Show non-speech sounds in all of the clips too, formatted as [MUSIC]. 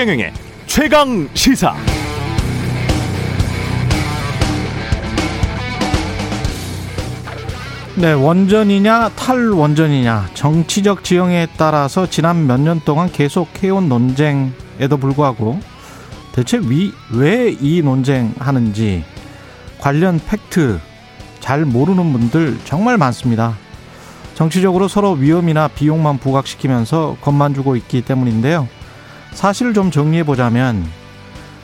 최경영의 최강 시사. 네, 원전이냐 탈원전이냐 정치적 지형에 따라서 지난 몇 년 동안 계속 해온 논쟁에도 불구하고 대체 왜 이 논쟁하는지 관련 팩트 잘 모르는 분들 정말 많습니다. 정치적으로 서로 위험이나 비용만 부각시키면서 겁만 주고 있기 때문인데요. 사실을 좀 정리해 보자면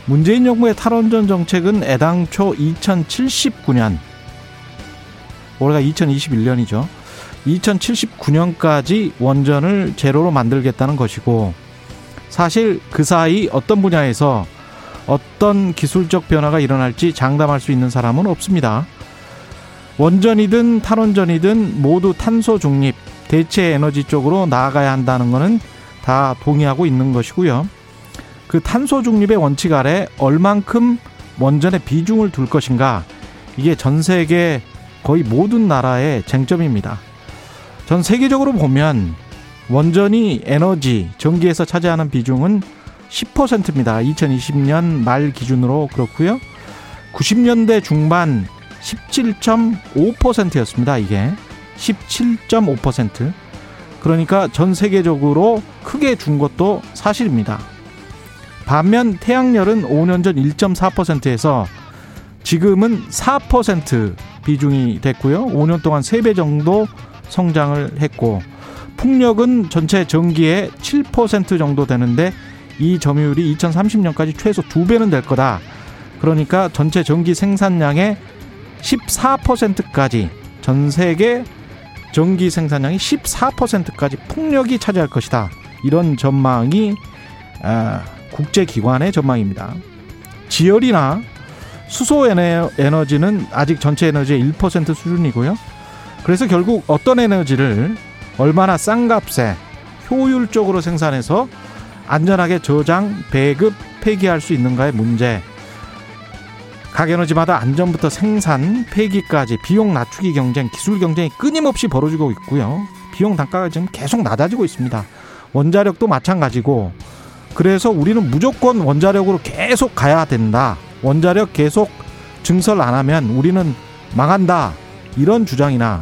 문재인 정부의 탈원전 정책은 애당초 2079년 올해가 2021년이죠. 2079년까지 원전을 제로로 만들겠다는 것이고 사실 그 사이 어떤 분야에서 어떤 기술적 변화가 일어날지 장담할 수 있는 사람은 없습니다. 원전이든 탈원전이든 모두 탄소 중립, 대체 에너지 쪽으로 나아가야 한다는 것은 다 동의하고 있는 것이고요. 그 탄소 중립의 원칙 아래 얼만큼 원전의 비중을 둘 것인가 이게 전 세계 거의 모든 나라의 쟁점입니다. 전 세계적으로 보면 원전이 에너지, 전기에서 차지하는 비중은 10%입니다. 2020년 말 기준으로 그렇고요. 90년대 중반 17.5%였습니다. 이게 17.5%. 그러니까 전 세계적으로 크게 준 것도 사실입니다. 반면 태양열은 5년 전 1.4%에서 지금은 4% 비중이 됐고요. 5년 동안 3배 정도 성장을 했고 풍력은 전체 전기의 7% 정도 되는데 이 점유율이 2030년까지 최소 2배는 될 거다. 그러니까 전체 전기 생산량의 14%까지 전 세계 전기 생산량이 14%까지 풍력이 차지할 것이다. 이런 전망이 아, 국제기관의 전망입니다. 지열이나 수소 에너지는 아직 전체 에너지의 1% 수준이고요. 그래서 결국 어떤 에너지를 얼마나 싼 값에 효율적으로 생산해서 안전하게 저장, 배급, 폐기할 수 있는가의 문제. 각 에너지마다 안전부터 생산, 폐기까지 비용 낮추기 경쟁, 기술 경쟁이 끊임없이 벌어지고 있고요. 비용 단가가 지금 계속 낮아지고 있습니다. 원자력도 마찬가지고 그래서 우리는 무조건 원자력으로 계속 가야 된다. 원자력 계속 증설 안 하면 우리는 망한다. 이런 주장이나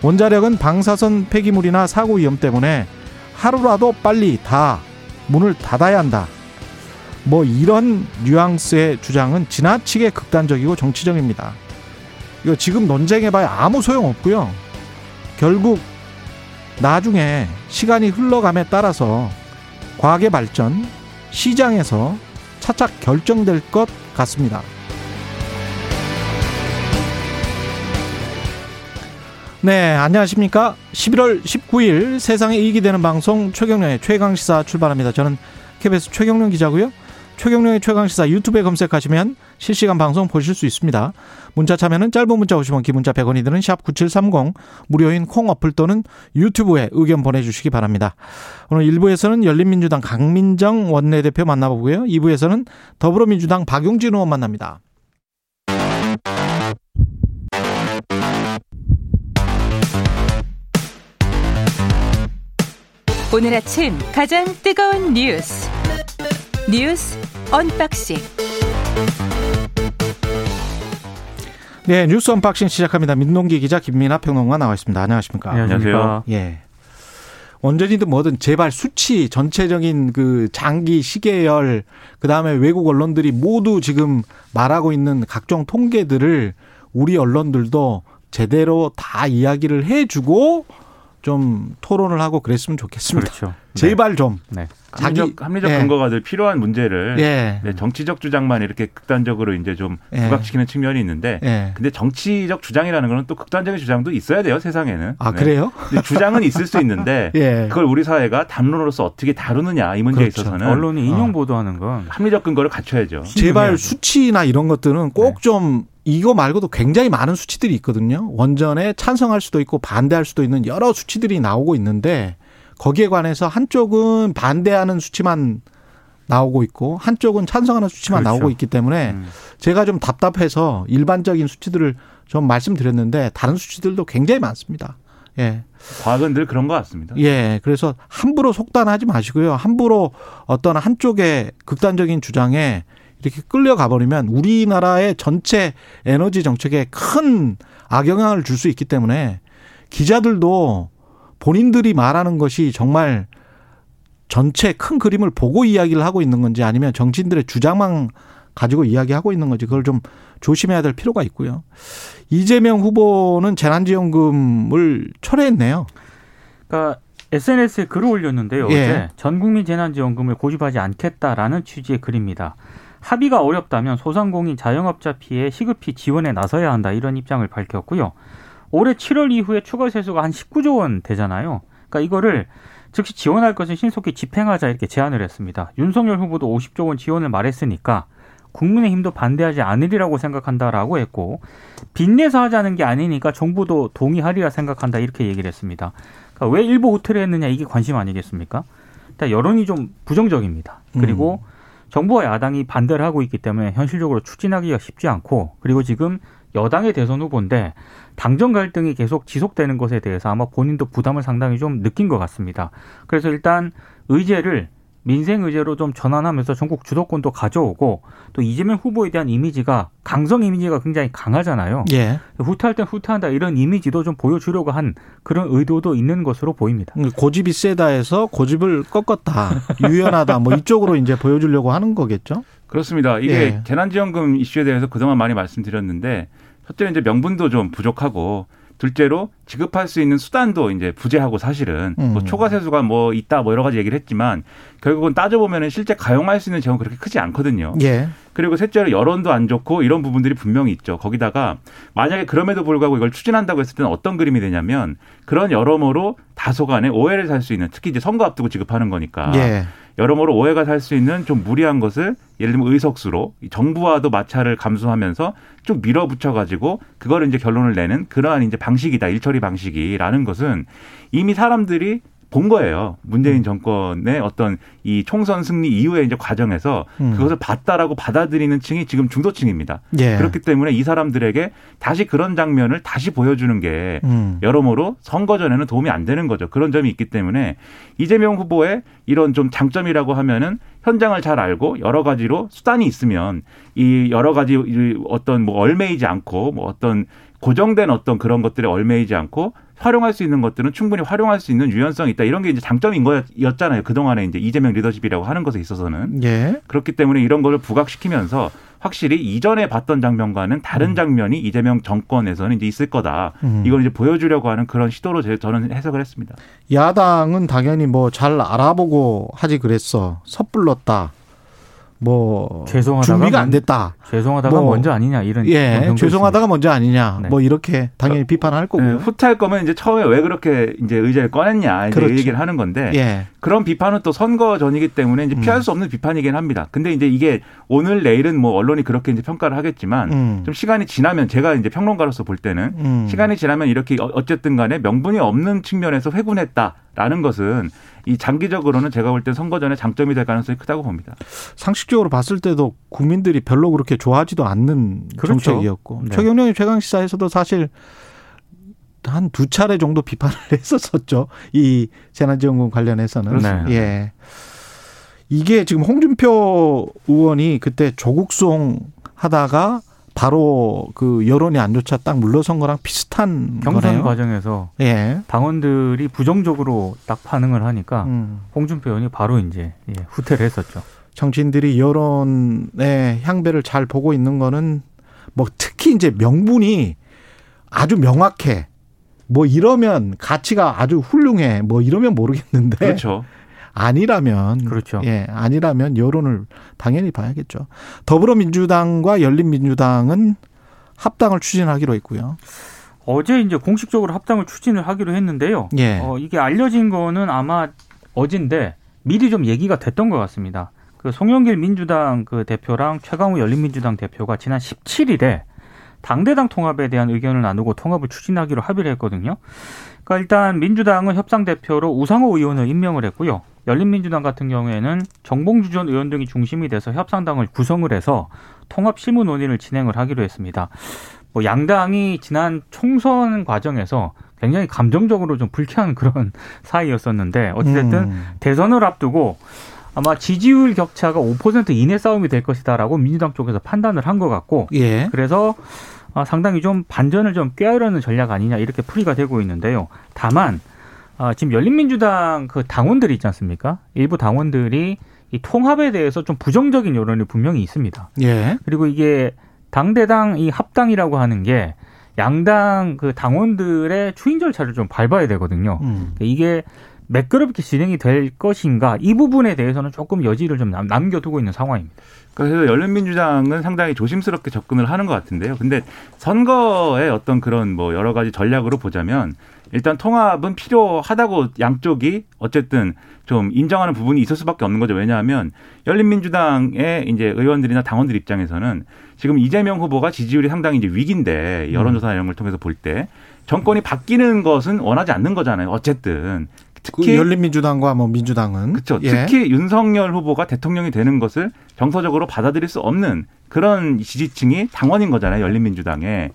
원자력은 방사선 폐기물이나 사고 위험 때문에 하루라도 빨리 다 문을 닫아야 한다. 뭐 이런 뉘앙스의 주장은 지나치게 극단적이고 정치적입니다. 이거 지금 논쟁해봐야 아무 소용 없고요. 결국 나중에 시간이 흘러감에 따라서 과학의 발전, 시장에서 차차 결정될 것 같습니다. 네, 안녕하십니까. 11월 19일 세상에 이익이 되는 방송 최경련의 최강시사 출발합니다. 저는 KBS 최경련 기자고요. 최경련의 최강시사 유튜브에 검색하시면 실시간 방송 보실 수 있습니다. 문자 참여는 짧은 문자 50원, 긴 문자 100원이 드는 샵 9730 무료인 콩 어플 또는 유튜브에 의견 보내주시기 바랍니다. 오늘 1부에서는 열린민주당 강민정 원내대표 만나보고요. 2부에서는 더불어민주당 박용진 의원 만납니다. 오늘 아침 가장 뜨거운 뉴스 뉴스 unboxing 네, 뉴스 unboxing 시작합니다. 민동기 기자 김민아 평론가 나와 있습니다. 안녕하십니까? 안녕하세요. 예. 원전이든 뭐든 제발 수치 전체적인 그 장기 시계열 그다음에 외국 언론들이 모두 지금 말하고 있는 각종 통계들을 우리 언론들도 제대로 다 이야기를 해주고 좀 토론을 하고 그랬으면 좋겠습니다. 그렇죠. 제발 좀. 네. 합리적, 합리적 예. 근거가 늘 필요한 문제를 예. 네, 정치적 주장만 이렇게 극단적으로 이제 좀 예. 부각시키는 측면이 있는데 예. 근데 정치적 주장이라는 거는 또 극단적인 주장도 있어야 돼요 세상에는. 아, 네. 그래요? 주장은 있을 수 있는데 [LAUGHS] 예. 그걸 우리 사회가 담론으로서 어떻게 다루느냐 이 문제에 그렇죠. 있어서는 언론이 인용 어. 보도하는 건 합리적 근거를 갖춰야죠. 제발 수치나 이런 것들은 네. 꼭좀 이거 말고도 굉장히 많은 수치들이 있거든요. 원전에 찬성할 수도 있고 반대할 수도 있는 여러 수치들이 나오고 있는데 거기에 관해서 한쪽은 반대하는 수치만 나오고 있고 한쪽은 찬성하는 수치만 그렇죠. 나오고 있기 때문에 음. 제가 좀 답답해서 일반적인 수치들을 좀 말씀드렸는데 다른 수치들도 굉장히 많습니다. 예. 과학은 늘 그런 것 같습니다. 예. 그래서 함부로 속단하지 마시고요. 함부로 어떤 한쪽의 극단적인 주장에 이렇게 끌려가 버리면 우리나라의 전체 에너지 정책에 큰 악영향을 줄 수 있기 때문에 기자들도 본인들이 말하는 것이 정말 전체 큰 그림을 보고 이야기를 하고 있는 건지 아니면 정치인들의 주장만 가지고 이야기하고 있는 건지 그걸 좀 조심해야 될 필요가 있고요. 이재명 후보는 재난지원금을 철회했네요. 그러니까 SNS에 글을 올렸는데요. 예. 어제 전 국민 재난지원금을 고집하지 않겠다라는 취지의 글입니다. 합의가 어렵다면 소상공인 자영업자 피해 시급히 지원에 나서야 한다 이런 입장을 밝혔고요. 올해 7월 이후에 추가 세수가 한 19조 원 되잖아요. 그러니까 이거를 즉시 지원할 것은 신속히 집행하자 이렇게 제안을 했습니다. 윤석열 후보도 50조 원 지원을 말했으니까 국민의힘도 반대하지 않으리라고 생각한다라고 했고 빚내서 하자는 게 아니니까 정부도 동의하리라 생각한다 이렇게 얘기를 했습니다. 그러니까 왜 일부 호텔을 했느냐 이게 관심 아니겠습니까? 일단 여론이 좀 부정적입니다. 그리고 정부와 야당이 반대를 하고 있기 때문에 현실적으로 추진하기가 쉽지 않고 그리고 지금 여당의 대선 후보인데 당정 갈등이 계속 지속되는 것에 대해서 아마 본인도 부담을 상당히 좀 느낀 것 같습니다. 그래서 일단 의제를 민생 의제로 좀 전환하면서 전국 주도권도 가져오고 또 이재명 후보에 대한 이미지가 강성 이미지가 굉장히 강하잖아요. 예. 후퇴할 땐 후퇴한다 이런 이미지도 좀 보여주려고 한 그런 의도도 있는 것으로 보입니다. 고집이 세다 해서 고집을 꺾었다. [LAUGHS] 유연하다. 뭐 이쪽으로 이제 보여주려고 하는 거겠죠? 그렇습니다. 이게 예. 재난지원금 이슈에 대해서 그동안 많이 말씀드렸는데 첫째는 이제 명분도 좀 부족하고 둘째로 지급할 수 있는 수단도 이제 부재하고 사실은 뭐 음. 초과 세수가 뭐 있다 뭐 여러 가지 얘기를 했지만 결국은 따져보면은 실제 가용할 수 있는 재원 그렇게 크지 않거든요. 예. 그리고 셋째로 여론도 안 좋고 이런 부분들이 분명히 있죠. 거기다가 만약에 그럼에도 불구하고 이걸 추진한다고 했을 때는 어떤 그림이 되냐면 그런 여러모로 다소간의 오해를 살 수 있는 특히 이제 선거 앞두고 지급하는 거니까 예. 여러모로 오해가 살 수 있는 좀 무리한 것을 예를 들면 의석수로 이 정부와도 마찰을 감수하면서 좀 밀어붙여 가지고 그거를 이제 결론을 내는 그러한 이제 방식이다. 일처리 방식이라는 것은 이미 사람들이 본 거예요. 문재인 정권의 어떤 이 총선 승리 이후의 이제 과정에서 음. 그것을 봤다라고 받아들이는 층이 지금 중도층입니다. 예. 그렇기 때문에 이 사람들에게 다시 그런 장면을 다시 보여주는 게 음. 여러모로 선거 전에는 도움이 안 되는 거죠. 그런 점이 있기 때문에 이재명 후보의 이런 좀 장점이라고 하면은 현장을 잘 알고 여러 가지로 수단이 있으면 이 여러 가지 이 어떤 뭐 얼매이지 않고 뭐 어떤 고정된 어떤 그런 것들에 얼매이지 않고 활용할 수 있는 것들은 충분히 활용할 수 있는 유연성이 있다. 이런 게 이제 장점인 거였잖아요. 그동안에 이제 이재명 리더십이라고 하는 것에 있어서는. 예. 그렇기 때문에 이런 거를 부각시키면서 확실히 이전에 봤던 장면과는 다른 장면이 이재명 정권에서는 이제 있을 거다. 음. 이걸 이제 보여주려고 하는 그런 시도로 제- 저는 해석을 했습니다. 야당은 당연히 뭐 잘 알아보고 하지 그랬어. 섣불렀다. 뭐 죄송하다가 준비가 안 먼- 됐다. 죄송하다가 뭐, 먼저 아니냐 이런 예, 평도 죄송하다가 먼저 아니냐. 네. 뭐 이렇게 당연히 비판할 네, 거고요. 후퇴할 거면 이제 처음에 왜 그렇게 이제 의제를 꺼냈냐 이제 그렇죠. 이 얘기를 하는 건데 예. 그런 비판은 또 선거 전이기 때문에 이제 피할 음. 수 없는 비판이긴 합니다. 근데 이제 이게 오늘 내일은 뭐 언론이 그렇게 이제 평가를 하겠지만 음. 좀 시간이 지나면 제가 이제 평론가로서 볼 때는 음. 시간이 지나면 이렇게 어- 어쨌든 간에 명분이 없는 측면에서 회군했다라는 것은 이 장기적으로는 제가 볼 때 선거 전에 장점이 될 가능성이 크다고 봅니다. 상식적으로 봤을 때도 국민들이 별로 그렇게 좋아하지도 않는 그렇죠. 정책이었고 네. 최경영의 최강 시사에서도 사실 한 두 차례 정도 비판을 [LAUGHS] 했었었죠. 이 재난지원금 관련해서는. 그렇습니다. 예. 이게 지금 홍준표 의원이 그때 조국송 하다가 바로 그 여론이 안 좋자 딱 물러선 거랑 비슷한 경선 거네요. 과정에서 예. 당원들이 부정적으로 딱 반응을 하니까 음. 홍준표 의원이 바로 이제 예, 후퇴를 했었죠. 정치인들이 여론의 향배를 잘 보고 있는 거는 뭐 특히 이제 명분이 아주 명확해. 뭐 이러면 가치가 아주 훌륭해. 뭐 이러면 모르겠는데 그렇죠. 아니라면 그렇죠. 예, 아니라면 여론을 당연히 봐야겠죠. 더불어민주당과 열린민주당은 합당을 추진하기로 했고요. 어제 이제 공식적으로 합당을 추진을 하기로 했는데요. 예. 어, 이게 알려진 거는 아마 어젠데 미리 좀 얘기가 됐던 것 같습니다. 그 송영길 민주당 그 대표랑 최강우 열린민주당 대표가 지난 17일에 당대당 통합에 대한 의견을 나누고 통합을 추진하기로 합의를 했거든요. 그러니까 일단 민주당은 협상 대표로 우상호 의원을 임명을 했고요. 열린민주당 같은 경우에는 정봉주 전 의원 등이 중심이 돼서 협상당을 구성을 해서 통합 실무 논의를 진행을 하기로 했습니다. 뭐 양당이 지난 총선 과정에서 굉장히 감정적으로 좀 불쾌한 그런 [LAUGHS] 사이였었는데 어찌됐든 음. 대선을 앞두고 아마 지지율 격차가 5% 이내 싸움이 될 것이다라고 민주당 쪽에서 판단을 한 것 같고 예. 그래서 아, 상당히 좀 반전을 좀 꾀하려는 전략 아니냐 이렇게 풀이가 되고 있는데요. 다만 아, 지금 열린민주당 그 당원들이 있지 않습니까? 일부 당원들이 이 통합에 대해서 좀 부정적인 여론이 분명히 있습니다. 예. 그리고 이게 당대당 이 합당이라고 하는 게 양당 그 당원들의 추인 절차를 좀 밟아야 되거든요. 음. 이게 매끄럽게 진행이 될 것인가 이 부분에 대해서는 조금 여지를 좀 남- 남겨두고 있는 상황입니다. 그래서 열린민주당은 상당히 조심스럽게 접근을 하는 것 같은데요. 근데 선거의 어떤 그런 뭐 여러 가지 전략으로 보자면 일단 통합은 필요하다고 양쪽이 어쨌든 좀 인정하는 부분이 있을 수밖에 없는 거죠. 왜냐하면 열린민주당의 이제 의원들이나 당원들 입장에서는 지금 이재명 후보가 지지율이 상당히 이제 위기인데 여론조사 이런 걸 통해서 볼 때 정권이 바뀌는 것은 원하지 않는 거잖아요. 어쨌든 그 특히 열린민주당과 뭐 민주당은 그렇죠. 예. 특히 윤석열 후보가 대통령이 되는 것을 정서적으로 받아들일 수 없는 그런 지지층이 당원인 거잖아요. 열린민주당에.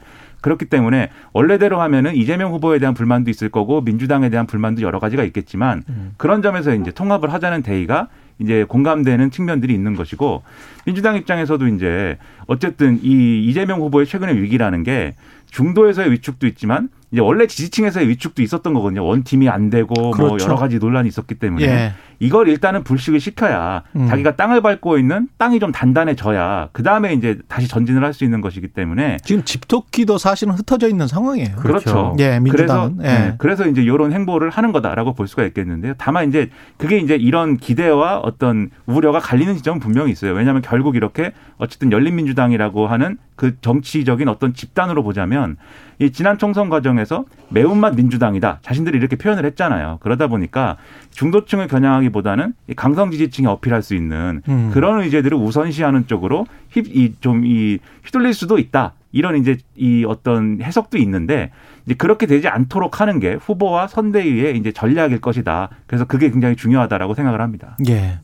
그렇기 때문에 원래대로 하면은 이재명 후보에 대한 불만도 있을 거고 민주당에 대한 불만도 여러 가지가 있겠지만 음. 그런 점에서 이제 통합을 하자는 대의가 이제 공감되는 측면들이 있는 것이고 민주당 입장에서도 이제 어쨌든 이 이재명 후보의 최근의 위기라는 게 중도에서의 위축도 있지만 이제 원래 지지층에서의 위축도 있었던 거거든요. 원팀이 안 되고 뭐 그렇죠. 여러 가지 논란이 있었기 때문에 예. 이걸 일단은 불식을 시켜야 음. 자기가 땅을 밟고 있는 땅이 좀 단단해져야 그 다음에 이제 다시 전진을 할 수 있는 것이기 때문에 지금 집토끼도 사실은 흩어져 있는 상황이에요. 그렇죠. 예, 그래서 민주당은. 예. 네, 그래서 이제 이런 행보를 하는 거다라고 볼 수가 있겠는데요. 다만 이제 그게 이제 이런 기대와 어떤 우려가 갈리는 지점은 분명히 있어요. 왜냐하면 결국 이렇게 어쨌든 열린민주당이라고 하는 그 정치적인 어떤 집단으로 보자면 이 지난 총선 과정에서 매운맛 민주당이다 자신들이 이렇게 표현을 했잖아요. 그러다 보니까 중도층을 겨냥하기 보다는 이 강성 지지층에 어필할 수 있는 음. 그런 의제들을 우선시하는 쪽으로 휘좀이 휘둘릴 수도 있다. 이런 이제 이 어떤 해석도 있는데 이제 그렇게 되지 않도록 하는 게 후보와 선대위의 이제 전략일 것이다. 그래서 그게 굉장히 중요하다라고 생각을 합니다. 예.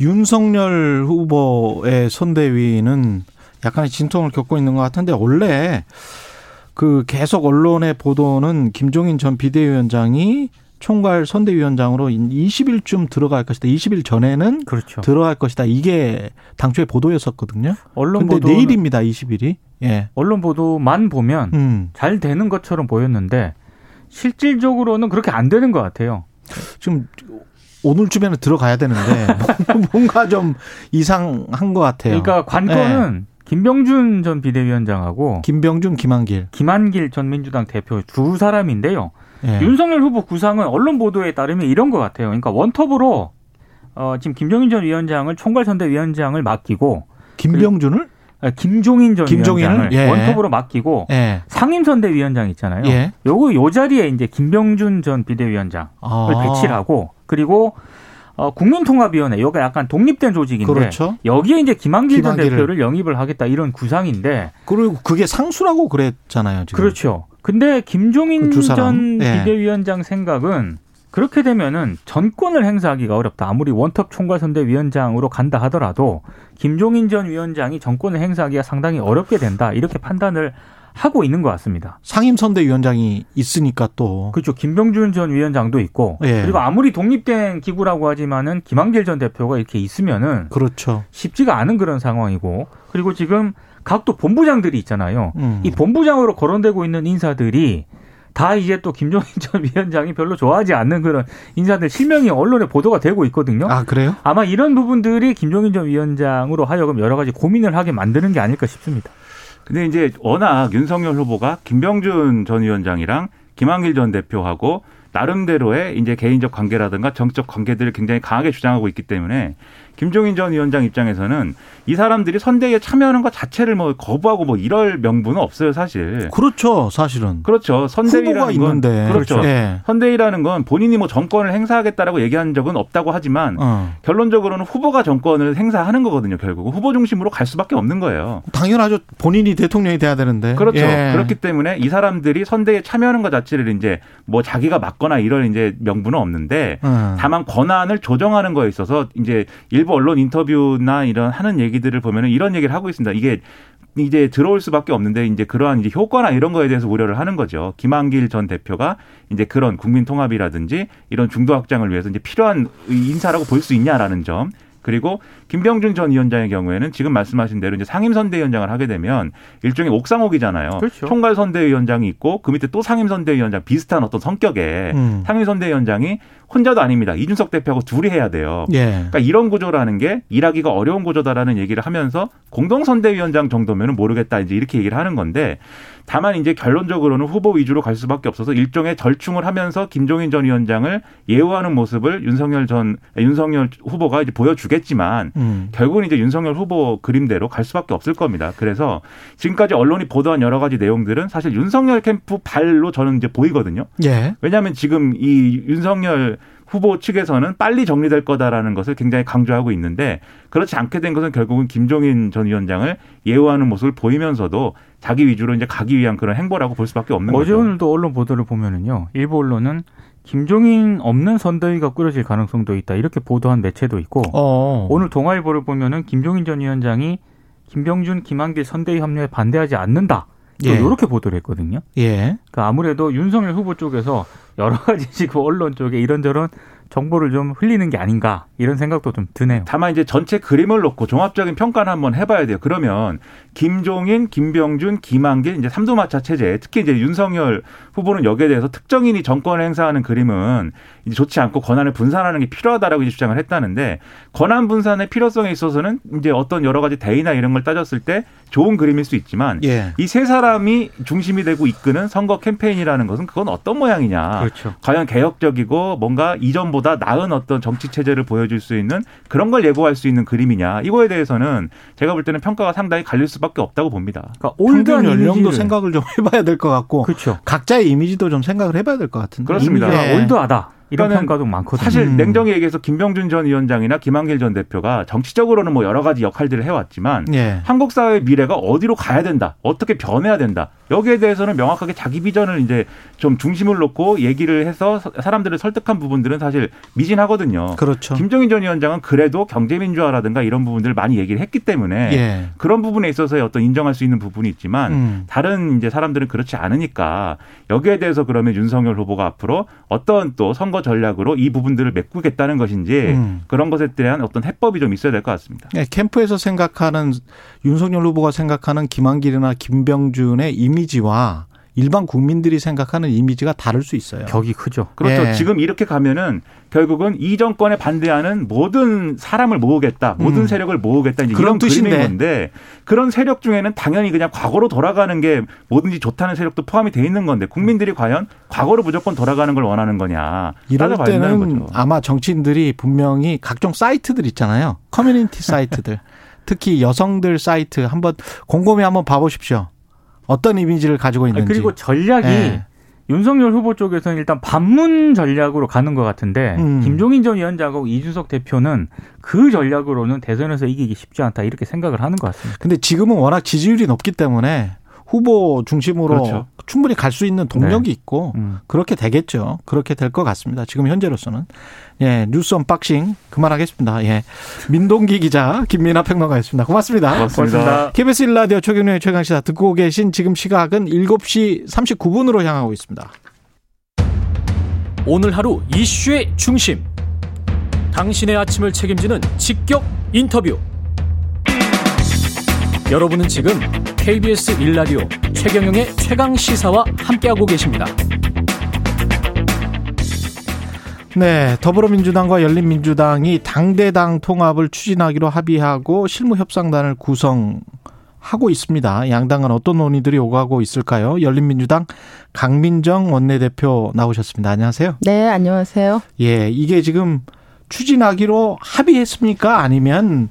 윤석열 후보의 선대위는 약간의 진통을 겪고 있는 것 같은데 원래 그 계속 언론의 보도는 김종인 전 비대위원장이 총괄 선대위원장으로 20일쯤 들어갈 것이다. 20일 전에는 그렇죠. 들어갈 것이다. 이게 당초의 보도였었거든요. 언론 보도 내일입니다. 20일이. 예. 언론 보도만 보면 음. 잘 되는 것처럼 보였는데 실질적으로는 그렇게 안 되는 것 같아요. 지금 오늘쯤에는 들어가야 되는데 [LAUGHS] 뭔가 좀 이상한 것 같아요. 그러니까 관건은 예. 김병준 전 비대위원장하고 김병준, 김한길. 김한길 전 민주당 대표 두 사람인데요. 예. 윤석열 후보 구상은 언론 보도에 따르면 이런 것 같아요. 그러니까 원톱으로 어, 지금 김종인 전 위원장을 총괄선대위원장을 맡기고 김병준을? 아, 김종인 전 김종인을? 위원장을 예. 원톱으로 맡기고 예. 상임선대위원장 있잖아요. 예. 요거 요 자리에 이제 김병준 전 비대위원장을 아. 배치를 하고 그리고 어, 국민통합위원회 요가 약간 독립된 조직인데 그렇죠. 여기에 이제 김한길 전. 대표를 영입을 하겠다 이런 구상인데 그리고 그게 상수라고 그랬잖아요. 지금. 그렇죠. 근데 김종인 사람. 전 예. 비대위원장 생각은 그렇게 되면은 전권을 행사하기가 어렵다. 아무리 원톱 총괄선대위원장으로 간다 하더라도 김종인 전 위원장이 전권을 행사하기가 상당히 어렵게 된다. 이렇게 판단을 하고 있는 것 같습니다. 상임선대위원장이 있으니까 또. 그렇죠. 김병준 전 위원장도 있고 예. 그리고 아무리 독립된 기구라고 하지만은 김한길 전 대표가 이렇게 있으면은 그렇죠. 쉽지가 않은 그런 상황이고 그리고 지금 각도 본부장들이 있잖아요. 음. 이 본부장으로 거론되고 있는 인사들이 다 이제 또 김종인 [LAUGHS] 전 위원장이 별로 좋아하지 않는 그런 인사들 실명이 언론에 보도가 되고 있거든요. 아, 그래요? 아마 이런 부분들이 김종인 전 위원장으로 하여금 여러 가지 고민을 하게 만드는 게 아닐까 싶습니다. 근데 이제 워낙 윤석열 후보가 김병준 전 위원장이랑 김한길 전 대표하고 나름대로의 이제 개인적 관계라든가 정적 관계들을 굉장히 강하게 주장하고 있기 때문에 김종인 전 위원장 입장에서는 이 사람들이 선대위에 참여하는 것 자체를 뭐 거부하고 뭐 이럴 명분은 없어요, 사실. 그렇죠. 사실은. 그렇죠. 선대위라는 건 있는데. 그렇죠. 예. 선대위라는 건 본인이 뭐 정권을 행사하겠다라고 얘기한 적은 없다고 하지만 어. 결론적으로는 후보가 정권을 행사하는 거거든요. 결국 후보 중심으로 갈 수밖에 없는 거예요. 당연하죠. 본인이 대통령이 돼야 되는데. 그렇죠. 예. 그렇기 때문에 이 사람들이 선대에 참여하는 것 자체를 이제 뭐 자기가 맡거나 이럴 이제 명분은 없는데 어. 다만 권한을 조정하는 거에 있어서 이제 일부 일부 언론 인터뷰나 이런 하는 얘기들을 보면은 이런 얘기를 하고 있습니다. 이게 이제 들어올 수밖에 없는데 이제 그러한 이제 효과나 이런 거에 대해서 우려를 하는 거죠. 김한길 전 대표가 이제 그런 국민 통합이라든지 이런 중도 확장을 위해서 이제 필요한 인사라고 볼 수 있냐라는 점. 그리고 김병준 전 위원장의 경우에는 지금 말씀하신 대로 이제 상임선대위원장을 하게 되면 일종의 옥상옥이잖아요. 그렇죠. 총괄 선대위원장이 있고 그 밑에 또 상임선대위원장 비슷한 어떤 성격의 음. 상임선대위원장이 혼자도 아닙니다. 이준석 대표하고 둘이 해야 돼요. 예. 그러니까 이런 구조라는 게 일하기가 어려운 구조다라는 얘기를 하면서 공동선대위원장 정도면은 모르겠다 이제 이렇게 얘기를 하는 건데 다만 이제 결론적으로는 후보 위주로 갈 수밖에 없어서 일종의 절충을 하면서 김종인 전 위원장을 예우하는 모습을 윤석열 전 윤석열 후보가 이제 보여주겠지만 음. 결국은 이제 윤석열 후보 그림대로 갈 수밖에 없을 겁니다. 그래서 지금까지 언론이 보도한 여러 가지 내용들은 사실 윤석열 캠프 발로 저는 이제 보이거든요. 예. 왜냐하면 지금 이 윤석열 후보 측에서는 빨리 정리될 거다라는 것을 굉장히 강조하고 있는데 그렇지 않게 된 것은 결국은 김종인 전 위원장을 예우하는 모습을 보이면서도 자기 위주로 이제 가기 위한 그런 행보라고 볼 수밖에 없는 어제 거죠. 오늘도 언론 보도를 보면은요. 일부 언론은 김종인 없는 선대위가 꾸려질 가능성도 있다. 이렇게 보도한 매체도 있고 어. 오늘 동아일보를 보면은 김종인 전 위원장이 김병준, 김한길 선대위 합류에 반대하지 않는다. 또 예. 이렇게 보도를 했거든요. 예. 그러니까 아무래도 윤석열 후보 쪽에서 여러 [LAUGHS] 가지 지금 언론 쪽에 이런저런 정보를 좀 흘리는 게 아닌가 이런 생각도 좀 드네요. 다만 이제 전체 그림을 놓고 종합적인 평가를 한번 해봐야 돼요. 그러면 김종인, 김병준, 김한길 이제 삼도마차 체제, 특히 이제 윤석열 후보는 여기에 대해서 특정인이 정권을 행사하는 그림은 이제 좋지 않고 권한을 분산하는 게 필요하다라고 이제 주장을 했다는데 권한 분산의 필요성에 있어서는 이제 어떤 여러 가지 대의나 이런 걸 따졌을 때 좋은 그림일 수 있지만 예. 이세 사람이 중심이 되고 이끄는 선거 캠페인이라는 것은 그건 어떤 모양이냐. 그렇죠. 과연 개혁적이고 뭔가 이전보다 나은 어떤 정치 체제를 보여줄 수 있는 그런 걸 예고할 수 있는 그림이냐. 이거에 대해서는 제가 볼 때는 평가가 상당히 갈릴 수밖에 없다고 봅니다. 그러니까 올드한 연령도 생각을 좀 해봐야 될 것 같고 그렇죠. 각자의 이미지도 좀 생각을 해봐야 될 것 같은데. 그렇습니다. 이미지가 예. 올드하다 이런 평가도 많거든요. 사실 음. 냉정히 얘기해서 김병준 전 위원장이나 김한길 전 대표가 정치적으로는 뭐 여러 가지 역할들을 해왔지만 예. 한국 사회의 미래가 어디로 가야 된다, 어떻게 변해야 된다. 여기에 대해서는 명확하게 자기 비전을 이제 좀 중심을 놓고 얘기를 해서 사- 사람들을 설득한 부분들은 사실 미진하거든요. 그렇죠. 김정인 전 위원장은 그래도 경제민주화라든가 이런 부분들을 많이 얘기를 했기 때문에 예. 그런 부분에 있어서의 어떤 인정할 수 있는 부분이 있지만 음. 다른 이제 사람들은 그렇지 않으니까 여기에 대해서 그러면 윤석열 후보가 앞으로 어떤 또 선거 전략으로 이 부분들을 메꾸겠다는 것인지 음. 그런 것에 대한 어떤 해법이 좀 있어야 될 것 같습니다. 예, 캠프에서 생각하는 윤석열 후보가 생각하는 김한길이나 김병준의 이미지와 일반 국민들이 생각하는 이미지가 다를 수 있어요. 격이 크죠. 그렇죠. 예. 지금 이렇게 가면은 결국은 이 정권에 반대하는 모든 사람을 모으겠다, 모든 음. 세력을 모으겠다 그런 이런 그림인 뜻인데. 건데 그런 세력 중에는 당연히 그냥 과거로 돌아가는 게 뭐든지 좋다는 세력도 포함이 돼 있는 건데 국민들이 과연 과거로 무조건 돌아가는 걸 원하는 거냐 이럴 때는. 아마 정치인들이 분명히 각종 사이트들 있잖아요. 커뮤니티 사이트들. [LAUGHS] 특히 여성들 사이트 한번 곰곰이 한번 봐보십시오. 어떤 이미지를 가지고 있는지. 그리고 전략이 예. 윤석열 후보 쪽에서는 일단 반문 전략으로 가는 것 같은데 음. 김종인 전 위원장하고 이준석 대표는 그 전략으로는 대선에서 이기기 쉽지 않다 이렇게 생각을 하는 것 같습니다. 근데 지금은 워낙 지지율이 높기 때문에 후보 중심으로 그렇죠. 충분히 갈 수 있는 동력이 있고 음. 그렇게 되겠죠. 그렇게 될 것 같습니다. 지금 현재로서는. 예, 뉴스 unboxing 그만하겠습니다. 예. 민동기 기자, 김민아 평론가였습니다. 고맙습니다. 고맙습니다. KBS 1라디오 최경영의 최강 시사 듣고 계신 지금 시각은 7시 39분으로 향하고 있습니다. 오늘 하루 이슈의 중심. 당신의 아침을 책임지는 직격 인터뷰. 여러분은 지금 KBS 1라디오 최경영의 최강 시사와 함께하고 계십니다. 네, 더불어민주당과 열린민주당이 당대당 통합을 추진하기로 합의하고 실무협상단을 구성하고 있습니다. 양당은 어떤 논의들이 오가고 있을까요? 열린민주당 강민정 원내대표 나오셨습니다. 안녕하세요. 네, 안녕하세요. 예, 이게 지금 추진하기로 합의했습니까? 아니면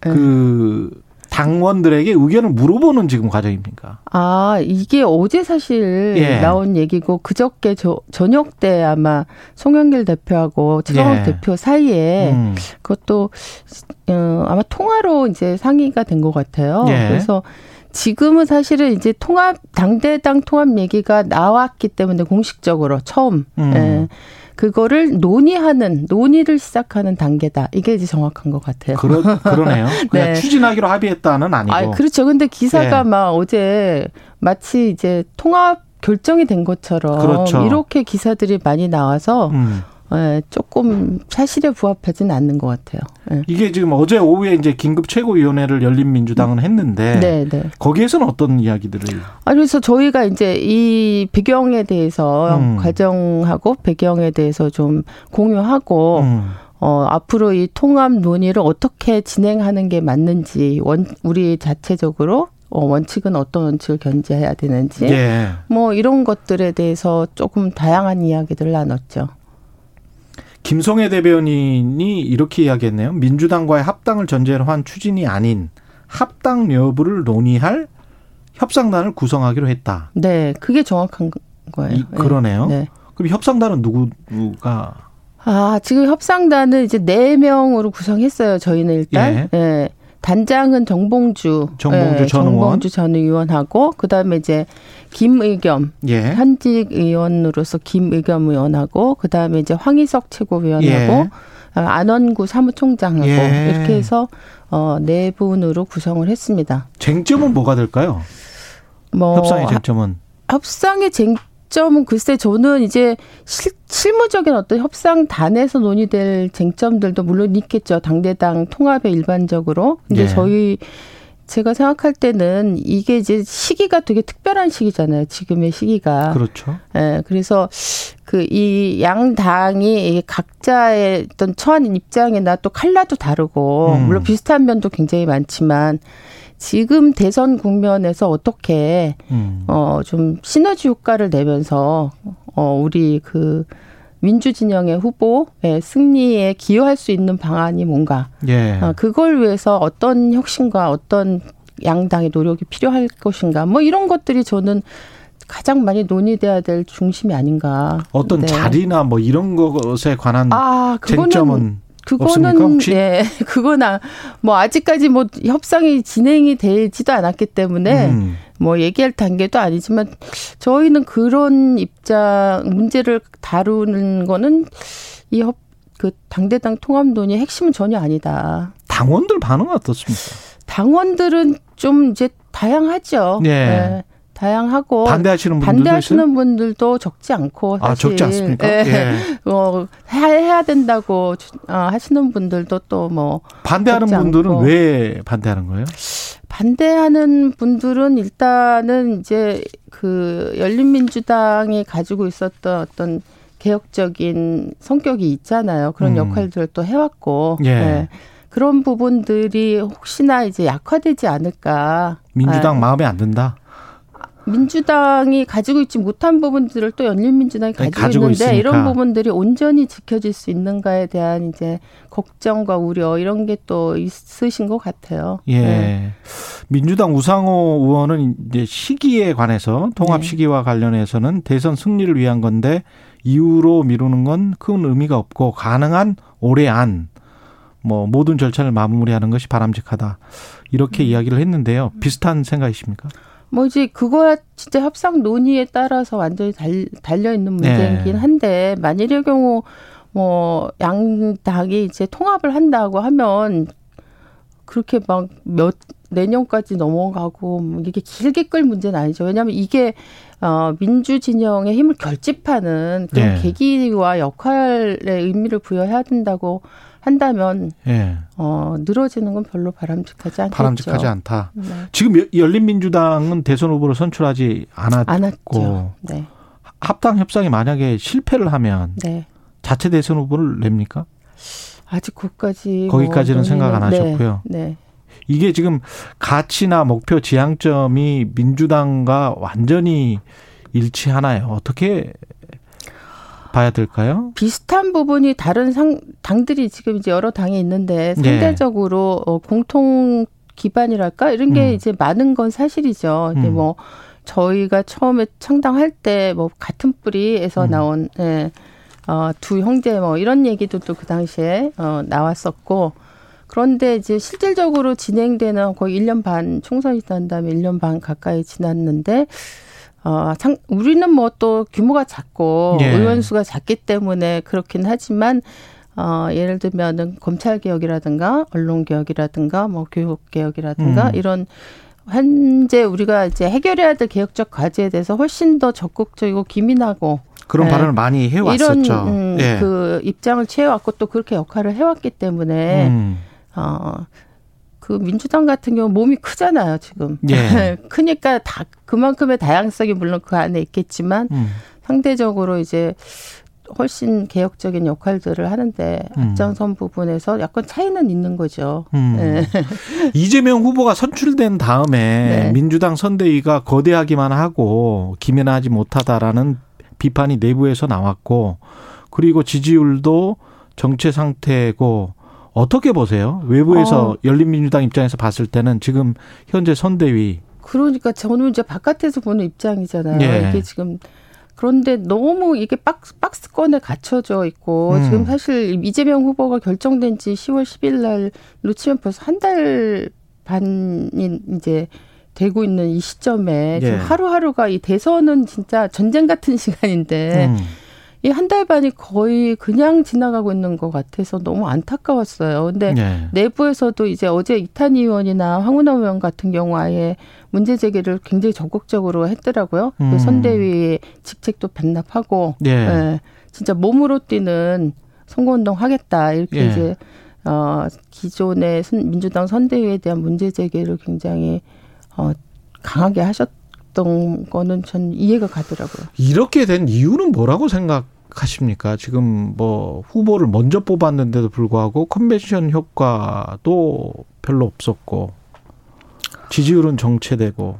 그 당원들에게 의견을 물어보는 지금 과정입니까? 아, 이게 어제 사실 예. 나온 얘기고 그저께 저, 저녁 때 아마 송영길 대표하고 최강욱 예. 대표 사이에 음. 그것도 어, 아마 통화로 이제 상의가 된 것 같아요. 예. 그래서 지금은 사실은 이제 통합 당대당 통합 얘기가 나왔기 때문에 공식적으로 처음 음. 예. 그거를 논의하는 논의를 시작하는 단계다. 이게 이제 정확한 것 같아요. 그러, 그러네요. [LAUGHS] 그냥 네. 추진하기로 합의했다는 아니고. 아, 그렇죠. 근데 기사가 예. 막 어제 마치 이제 통합 결정이 된 것처럼 그렇죠. 이렇게 기사들이 많이 나와서 음. 예, 조금 사실에 부합하지는 않는 것 같아요. 예. 이게 지금 어제 오후에 이제 긴급 최고위원회를 열린 민주당은 했는데 네, 네. 거기에서는 어떤 이야기들을 아, 그래서 저희가 이제 이 배경에 대해서 음. 과정하고 배경에 대해서 좀 공유하고 음. 어, 앞으로 이 통합 논의를 어떻게 진행하는 게 맞는지 원 우리 자체적으로 어, 원칙은 어떤 원칙을 견제해야 되는지 예. 뭐 이런 것들에 대해서 조금 다양한 이야기들을 나눴죠. 김성애 대변인이 이렇게 이야기했네요. 민주당과의 합당을 전제로 한 추진이 아닌 합당 여부를 논의할 협상단을 구성하기로 했다. 네, 그게 정확한 거예요. 이, 그러네요. 네. 그럼 협상단은 누구가 아, 지금 협상단은 이제 네명으로 구성했어요. 저희는 일단. 예. 단장은 정봉주. 정봉주 예, 전 의원. 정봉주 전 의원하고, 그 다음에 이제 김의겸. 예. 현직 의원으로서 김의겸 의원하고, 그 다음에 이제 황희석 최고위원하고, 예. 어, 안원구 사무총장하고, 예. 이렇게 해서, 어, 네 분으로 구성을 했습니다. 쟁점은 뭐가 될까요? 뭐. 협상의 쟁점은 협상의 쟁 점은 글쎄 저는 이제 실, 실무적인 어떤 협상 단에서 논의될 쟁점들도 물론 있겠죠. 당대당 통합에 일반적으로. 근데 예. 저희 제가 생각할 때는 이게 이제 시기가 되게 특별한 시기잖아요. 지금의 시기가. 그렇죠. 예, 그래서 그 이 양 당이 이 각자의 어떤 처한 입장이나 또 칼라도 다르고 음. 물론 비슷한 면도 굉장히 많지만 지금 대선 국면에서 어떻게 음. 어, 좀 시너지 효과를 내면서, 어, 우리 그 민주 진영의 후보의 승리에 기여할 수 있는 방안이 뭔가, 예. 어, 그걸 위해서 어떤 혁신과 어떤 양당의 노력이 필요할 것인가, 뭐 이런 것들이 저는 가장 많이 논의돼야 될 중심이 아닌가. 어떤 네. 자리나 뭐 이런 것에 관한 아, 쟁점은 그거는? 예, [LAUGHS] 그거나 뭐 아직까지 뭐 협상이 진행이 되지도 않았기 때문에 음. 뭐 얘기할 단계도 아니지만 저희는 그런 입장 문제를 다루는 거는 이그 당대당 통합 논의의 핵심은 전혀 아니다. 당원들 반응은 어떻습니까? 당원들은 좀 이제 다양하죠. 예. 네, 다양하고 반대하시는 분들도 반대하시는? 분들도 적지 않고 아, 사실 적지 않습니까? 예. 예. 어, [LAUGHS] 해야, 해야 된다고 주- 어, 하시는 분들도 또 뭐 반대하는 분들은 않고. 왜 반대하는 거예요? 반대하는 분들은 일단은 이제 그 열린민주당이 가지고 있었던 어떤 개혁적인 성격이 있잖아요. 그런 음. 역할들을 또 해왔고. 예. 네. 그런 부분들이 혹시나 이제 약화되지 않을까. 민주당 아, 마음에 안 든다. 민주당이 가지고 있지 못한 부분들을 또 열린민주당이 아니, 가지고, 가지고 있는데 있으니까. 이런 부분들이 온전히 지켜질 수 있는가에 대한 이제 걱정과 우려 이런 게 또 있으신 것 같아요. 예. 네. 민주당 우상호 의원은 이제 시기에 관해서 통합 네. 시기와 관련해서는 대선 승리를 위한 건데 이후로 미루는 건 큰 의미가 없고 가능한 올해 안 뭐 모든 절차를 마무리하는 것이 바람직하다. 이렇게 음. 이야기를 했는데요. 비슷한 생각이십니까? 뭐 이제 그거야 진짜 협상 논의에 따라서 완전히 달, 달려 있는 네. 문제이긴 한데 만일의 경우 뭐 양당이 이제 통합을 한다고 하면 그렇게 막 몇 내년까지 넘어가고 뭐 이게 길게 끌 문제는 아니죠. 왜냐하면 이게 어 민주 진영의 힘을 결집하는 그런 네. 계기와 역할의 의미를 부여해야 된다고 한다면 예. 어 늘어지는 건 별로 바람직하지 않겠죠. 바람직하지 않다. 네. 지금 여- 열린민주당은 대선 후보를 선출하지 않았고. 네. 합당 협상이 만약에 실패를 하면 네. 자체 대선 후보를 냅니까? 아직 거기까지 거기까지는 뭐 생각 안 논의는- 하셨고요. 네. 네. 이게 지금 가치나 목표 지향점이 민주당과 완전히 일치하나요? 어떻게 봐야 될까요? 비슷한 부분이 다른 상 당들이 지금 이제 여러 당이 있는데 네. 상대적으로 어, 공통 기반이랄까 이런 게 음. 이제 많은 건 사실이죠. 이제 음. 뭐 저희가 처음에 창당할 때 뭐 같은 뿌리에서 음. 나온 예. 어, 두 형제 뭐 이런 얘기도 또 그 당시에 어, 나왔었고 그런데 이제 실질적으로 진행되는 거의 1년 반 총선이 지난 다음에 1년 반 가까이 지났는데 어, 상, 우리는 뭐 또 규모가 작고 예. 의원 수가 작기 때문에 그렇긴 하지만 어, 예를 들면은 검찰 개혁이라든가 언론 개혁이라든가 뭐 교육 개혁이라든가 음. 이런 현재 우리가 이제 해결해야 될 개혁적 과제에 대해서 훨씬 더 적극적이고 기민하고 그런 네. 발언을 많이 해왔었죠. 이런 음, 예. 그 입장을 취해왔고 또 그렇게 역할을 해왔기 때문에 음. 어. 그 민주당 같은 경우 몸이 크잖아요 지금. 예. [LAUGHS] 크니까 다 그만큼의 다양성이 물론 그 안에 있겠지만 음. 상대적으로 이제 훨씬 개혁적인 역할들을 하는데 음. 앞장선 부분에서 약간 차이는 있는 거죠. 음. 네. [LAUGHS] 이재명 후보가 선출된 다음에 네. 민주당 선대위가 거대하기만 하고 기민하지 못하다라는 비판이 내부에서 나왔고 그리고 지지율도 정체 상태고 어떻게 보세요? 외부에서 어. 열린민주당 입장에서 봤을 때는 지금 현재 선대위 그러니까 저는 이제 바깥에서 보는 입장이잖아요. 예. 이게 지금 그런데 너무 이게 박스, 박스권에 갇혀져 있고 음. 지금 사실 이재명 후보가 결정된 지 10월 10일 날로 치면 벌써 한 달 반이 이제 되고 있는 이 시점에 예. 지금 하루하루가 이 대선은 진짜 전쟁 같은 [LAUGHS] 시간인데 음. 이 한 달 반이 거의 그냥 지나가고 있는 것 같아서 너무 안타까웠어요. 근데 예. 내부에서도 이제 어제 이탄희 의원이나 황운하 의원 같은 경우 아예 문제 제기를 굉장히 적극적으로 했더라고요. 음. 그 선대위의 직책도 반납하고, 예. 예, 진짜 몸으로 뛰는 선거운동 하겠다 이렇게 예. 이제 어 기존의 선- 민주당 선대위에 대한 문제 제기를 굉장히 어 강하게 하셨 던 거는 전 이해가 가더라고요. 이렇게 된 이유는 뭐라고 생각하십니까? 지금 뭐 후보를 먼저 뽑았는데도 불구하고 컨벤션 효과도 별로 없었고 지지율은 정체되고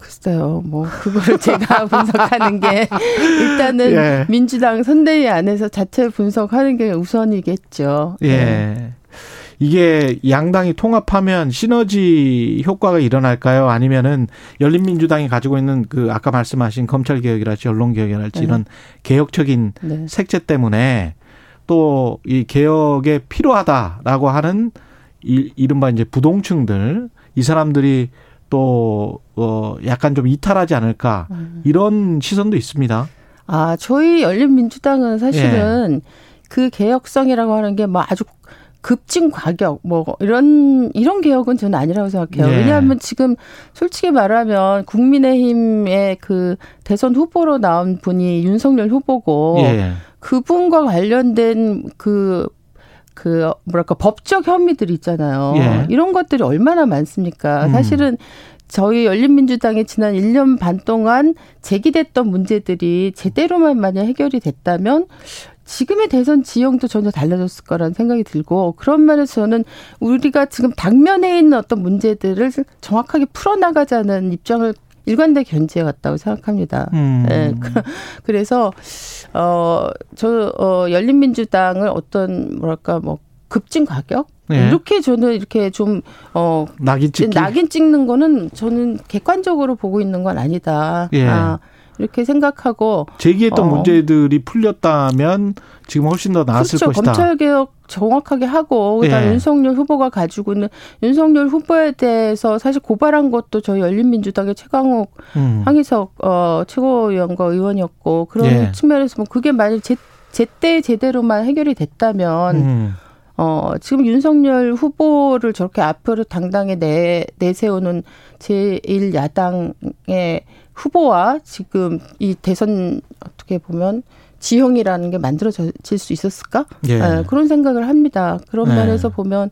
글쎄요, 뭐 그거를 제가 [LAUGHS] 분석하는 게 일단은 예. 민주당 선대위 안에서 자체 분석하는 게 우선이겠죠. 예. 네. 이게 양당이 통합하면 시너지 효과가 일어날까요? 아니면은 열린민주당이 가지고 있는 그 아까 말씀하신 검찰 개혁이랄지 언론 개혁이랄지 네. 이런 개혁적인 네. 색채 때문에 또 이 개혁에 필요하다라고 하는 이, 이른바 이제 부동층들 이 사람들이 또 어, 약간 좀 이탈하지 않을까 음. 이런 시선도 있습니다. 아, 저희 열린민주당은 사실은 예. 그 개혁성이라고 하는 게 뭐 아주 급진 과격 뭐 이런 이런 개혁은 저는 아니라고 생각해요. 예. 왜냐하면 지금 솔직히 말하면 국민의힘의 그 대선 후보로 나온 분이 윤석열 후보고 예. 그분과 관련된 그, 그, 뭐랄까, 법적 혐의들이 있잖아요. 예. 이런 것들이 얼마나 많습니까? 음. 사실은 저희 열린민주당이 지난 1년 반 동안 제기됐던 문제들이 제대로만 만약 해결이 됐다면 지금의 대선 지형도 전혀 달라졌을 거라는 생각이 들고 그런 면에서 저는 우리가 지금 당면에 있는 어떤 문제들을 정확하게 풀어나가자는 입장을 일관되게 견지해 왔다고 생각합니다. 음. 예, 그- 그래서 어저 어, 열린민주당을 어떤 뭐랄까 뭐 급진 가격 예. 이렇게 저는 이렇게 좀 어 낙인 찍기. 낙인 찍는 거는 저는 객관적으로 보고 있는 건 아니다. 예. 아, 이렇게 생각하고 제기했던 어. 문제들이 풀렸다면 지금 훨씬 더 나았을 그렇죠. 것이다. 검찰 개혁 정확하게 하고 그다음 예. 윤석열 후보가 가지고 있는 윤석열 후보에 대해서 사실 고발한 것도 저희 열린민주당의 최강욱 음. 황희석 어, 최고위원과 의원이었고 그런 예. 측면에서 뭐 그게 만약 제, 제때 제대로만 해결이 됐다면 음. 어, 지금 윤석열 후보를 저렇게 앞으로 당당히 내, 내세우는 제1야당의 후보와 지금 이 대선 어떻게 보면 지형이라는 게 만들어질 수 있었을까? 예. 예, 그런 생각을 합니다. 그런 네. 면에서 보면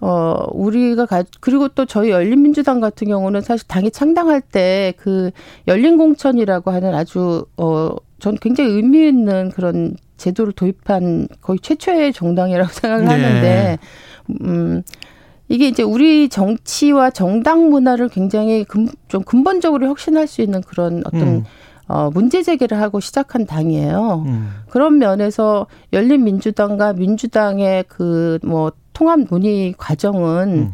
어 우리가 가 그리고 또 저희 열린민주당 같은 경우는 사실 당이 창당할 때 그 열린 공천이라고 하는 아주 어전 굉장히 의미 있는 그런 제도를 도입한 거의 최초의 정당이라고 [LAUGHS] 생각을 네. 하는데 음 이게 이제 우리 정치와 정당 문화를 굉장히 근, 좀 근본적으로 혁신할 수 있는 그런 어떤 음. 어 문제 제기를 하고 시작한 당이에요. 음. 그런 면에서 열린민주당과 민주당의 그 뭐 통합 논의 과정은 음.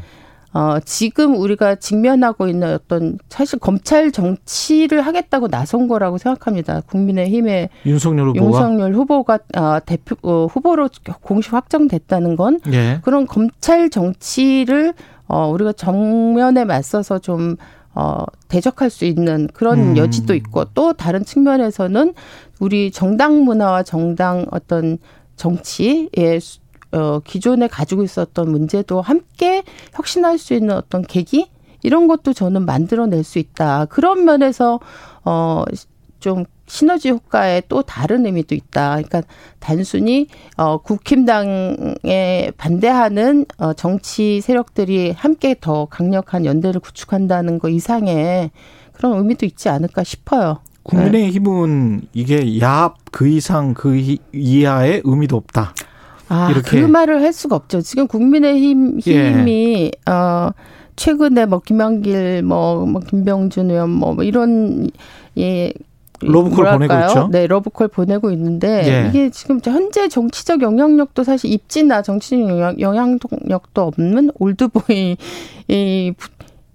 어 지금 우리가 직면하고 있는 어떤 사실 검찰 정치를 하겠다고 나선 거라고 생각합니다. 국민의힘의 윤석열 후보가 윤석열 후보가 아, 대표 어, 후보로 공식 확정됐다는 건 예. 그런 검찰 정치를 어 우리가 정면에 맞서서 좀 어, 대적할 수 있는 그런 음. 여지도 있고 또 다른 측면에서는 우리 정당 문화와 정당 어떤 정치의 수- 어, 기존에 가지고 있었던 문제도 함께 혁신할 수 있는 어떤 계기 이런 것도 저는 만들어낼 수 있다. 그런 면에서 어, 좀 시너지 효과에 또 다른 의미도 있다. 그러니까 단순히 어 국힘당에 반대하는 어 정치 세력들이 함께 더 강력한 연대를 구축한다는 거 이상의 그런 의미도 있지 않을까 싶어요. 국민의힘은 이게 야합 그 이상 그 이- 이하의 의미도 없다. 아, 이렇게. 그 말을 할 수가 없죠. 지금 국민의힘 예. 힘이 어 최근에 뭐 김한길 뭐, 뭐 김병준 의원 뭐, 뭐 이런 예 러브콜 뭐랄까요? 보내고 있죠? 네, 러브콜 보내고 있는데 예. 이게 지금 현재 정치적 영향력도 사실 입지나 정치적 영향, 영향력도 없는 올드보이 이 부-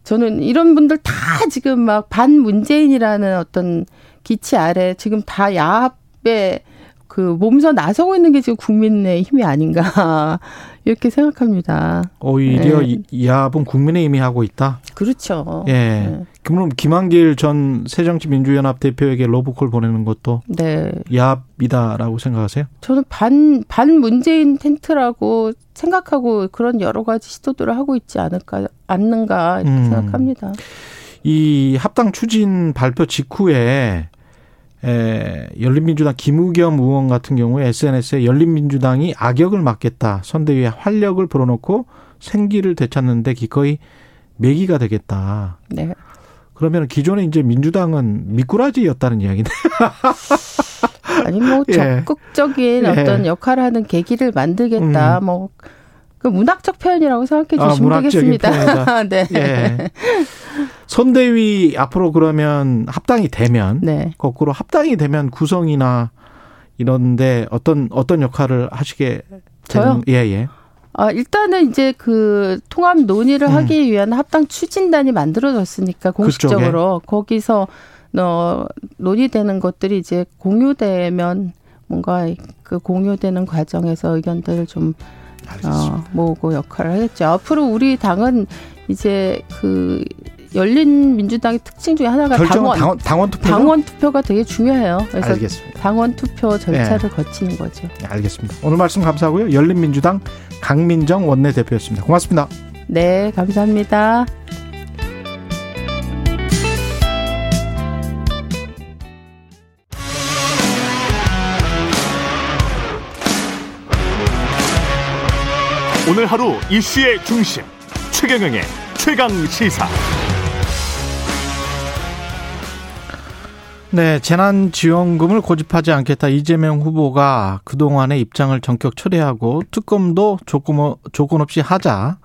저는 이런 분들 다 지금 막 반 문재인이라는 어떤 기치 아래 지금 다 야합에 그 몸서 나서고 있는 게 지금 국민의 힘이 아닌가 [LAUGHS] 이렇게 생각합니다. 오히려 네. 이 야합은 국민의 힘이 하고 있다. 그렇죠. 예. 네. 그럼 김한길 전 새정치민주연합 대표에게 러브콜 보내는 것도 네. 야합이다라고 생각하세요? 저는 반, 반 문재인 텐트라고 생각하고 그런 여러 가지 시도들을 하고 있지 않을까, 않는가, 이렇게 음. 생각합니다. 이 합당 추진 발표 직후에 에, 열린민주당 김우겸 의원 같은 경우에 SNS에 열린민주당이 악역을 맡겠다. 선대위에 활력을 불어넣고 생기를 되찾는데 기꺼이 매기가 되겠다. 네. 그러면 기존에 이제 민주당은 미꾸라지였다는 이야기네. [LAUGHS] 아니, 뭐, [LAUGHS] 예. 적극적인 예. 어떤 역할을 하는 계기를 만들겠다. 뭐, 그 문학적 표현이라고 생각해 아, 주시면 문학적인 되겠습니다. [LAUGHS] 네. 예. 선대위 앞으로 그러면 합당이 되면 네. 거꾸로 합당이 되면 구성이나 이런데 어떤 어떤 역할을 하시게 저요? 되는 예, 예. 아, 일단은 이제 그 통합 논의를 음. 하기 위한 합당 추진단이 만들어졌으니까 공식적으로 거기서 어 논의되는 것들이 이제 공유되면 뭔가 그 공유되는 과정에서 의견들을 좀 어, 모으고 역할을 하겠죠. 앞으로 우리 당은 이제 그 열린 민주당의 특징 중에 하나가 당원 당원 당원 투표 당원 투표가 되게 중요해요. 그래서 알겠습니다. 당원 투표 절차를 거치는 거죠. 네, 알겠습니다. 오늘 말씀 감사하고요. 열린 민주당 강민정 원내대표였습니다. 고맙습니다. 네, 감사합니다. 오늘 하루 이슈의 중심 최경영의 최강 시사. 네, 재난지원금을 고집하지 않겠다 이재명 후보가 그동안의 입장을 전격 철회하고 특검도 조건, 어- 조건 없이 하자.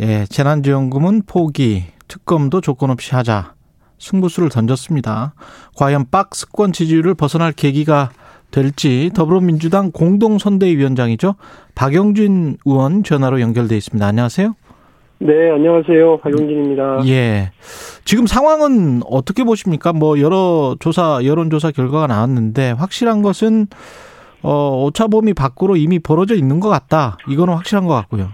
예, 재난지원금은 포기, 특검도 조건 없이 하자. 승부수를 던졌습니다. 과연 박스권 지지율을 벗어날 계기가 될지 더불어민주당 공동선대위원장이죠. 박영진 의원 전화로 연결돼 있습니다. 안녕하세요. 네, 안녕하세요. 박용진입니다. 예. 지금 상황은 어떻게 보십니까? 뭐 여러 조사 여론 조사 결과가 나왔는데 확실한 것은 어 오차범위 밖으로 이미 벌어져 있는 것 같다. 이거는 확실한 것 같고요.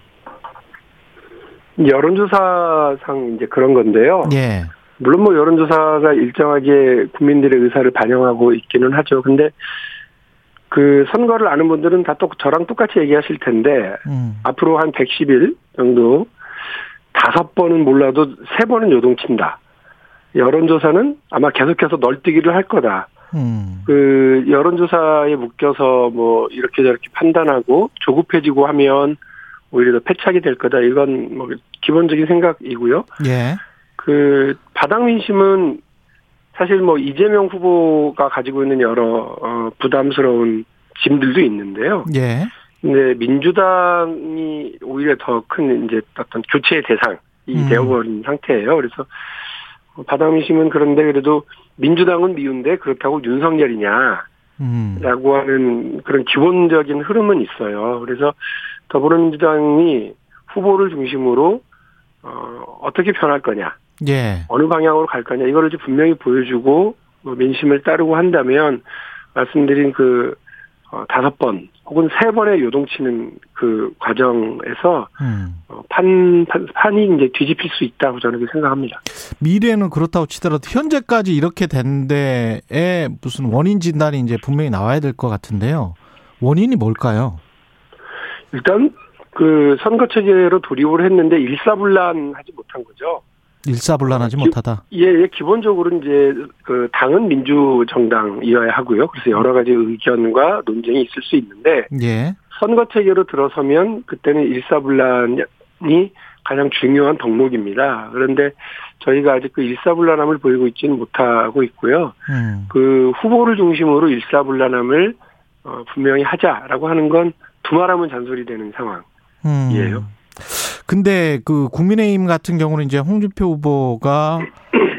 여론조사상 이제 그런 건데요. 예. 물론 뭐 여론조사가 일정하게 국민들의 의사를 반영하고 있기는 하죠. 근데 그 선거를 아는 분들은 다 또 저랑 똑같이 얘기하실 텐데 음. 앞으로 한 110일 정도 다섯 번은 몰라도 세 번은 요동친다. 여론조사는 아마 계속해서 널뛰기를 할 거다. 음. 그 여론조사에 묶여서 뭐 이렇게 저렇게 판단하고 조급해지고 하면 오히려 더 패착이 될 거다. 이건 뭐 기본적인 생각이고요. 예. 그 바닥 민심은 사실 뭐 이재명 후보가 가지고 있는 여러 어 부담스러운 짐들도 있는데요. 예. 근데 민주당이 오히려 더 큰 이제 어떤 교체의 대상이 음. 되어버린 상태예요. 그래서 바닥 민심은 그런데 그래도 민주당은 미운데 그렇다고 윤석열이냐? 음. 라고 하는 그런 기본적인 흐름은 있어요. 그래서 더불어민주당이 후보를 중심으로 어, 어떻게 변할 거냐, 예. 어느 방향으로 갈 거냐 이거를 이제 분명히 보여주고 뭐 민심을 따르고 한다면 말씀드린 그 어, 다섯 번 혹은 세 번의 요동치는 그 과정에서 음. 어, 판, 판 판이 이제 뒤집힐 수 있다고 저는 생각합니다. 미래는 그렇다고 치더라도 현재까지 이렇게 된 데에 무슨 원인 진단이 이제 분명히 나와야 될 것 같은데요. 원인이 뭘까요? 일단 그 선거 체제로 돌입을 했는데 일사불란하지 못한 거죠. 일사불란하지 기- 못하다. 예, 예, 기본적으로 이제 그 당은 민주 정당이어야 하고요. 그래서 여러 가지 의견과 논쟁이 있을 수 있는데 예. 선거 체계로 들어서면 그때는 일사불란이 가장 중요한 덕목입니다. 그런데 저희가 아직 그 일사불란함을 보이고 있지는 못하고 있고요. 음. 그 후보를 중심으로 일사불란함을 어, 분명히 하자라고 하는 건 두말하면 잔소리 되는 상황. 음. 이에요. 근데 그 국민의힘 같은 경우는 이제 홍준표 후보가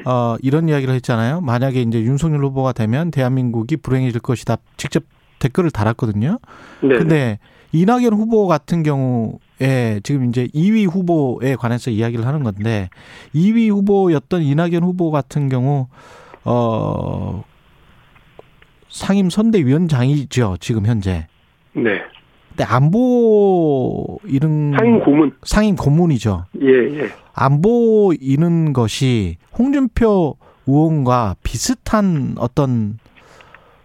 어 이런 이야기를 했잖아요. 만약에 이제 윤석열 후보가 되면 대한민국이 불행해질 것이다. 직접 댓글을 달았거든요. 네. 근데 이낙연 후보 같은 경우에 지금 이제 2위 후보에 관해서 이야기를 하는 건데 2위 후보였던 이낙연 후보 같은 경우 어 상임 선대위원장이죠 지금 현재. 네. 근데 안보 이런 상임 고문. 상임 고문이죠. 예, 예. 안 보 이는 것이 홍준표 의원과 비슷한 어떤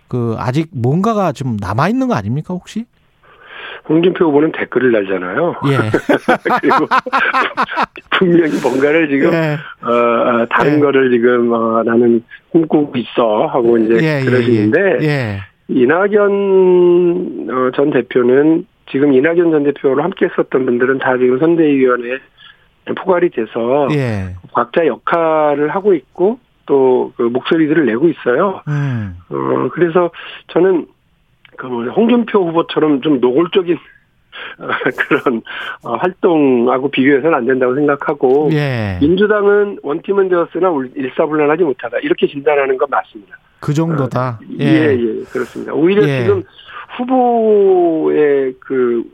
그 아직 뭔가가 좀 남아 있는 거 아닙니까 혹시? 홍준표 후보는 댓글을 달잖아요. 예. [LAUGHS] 그리고 [LAUGHS] 분명히 뭔가를 지금 예. 어, 어, 다른 예. 거를 지금 어, 나는 꿈꾸고 있어 하고 이제 예, 예, 그러시는데 예. 이낙연 어, 전 대표는 지금 이낙연 전 대표로 함께 했었던 분들은 다 지금 선대위원회에 포괄이 돼서 예. 각자 역할을 하고 있고 또 그 목소리들을 내고 있어요. 음. 어, 그래서 저는 그뭐 홍준표 후보처럼 좀 노골적인 어, [LAUGHS] 그런 어, 활동하고 비교해서는 안 된다고 생각하고 예. 민주당은 원팀은 되었으나 울- 일사불란하지 못하다 이렇게 진단하는 건 맞습니다. 그 정도다. 예, 예, 그렇습니다. 오히려 예. 지금 후보의 그,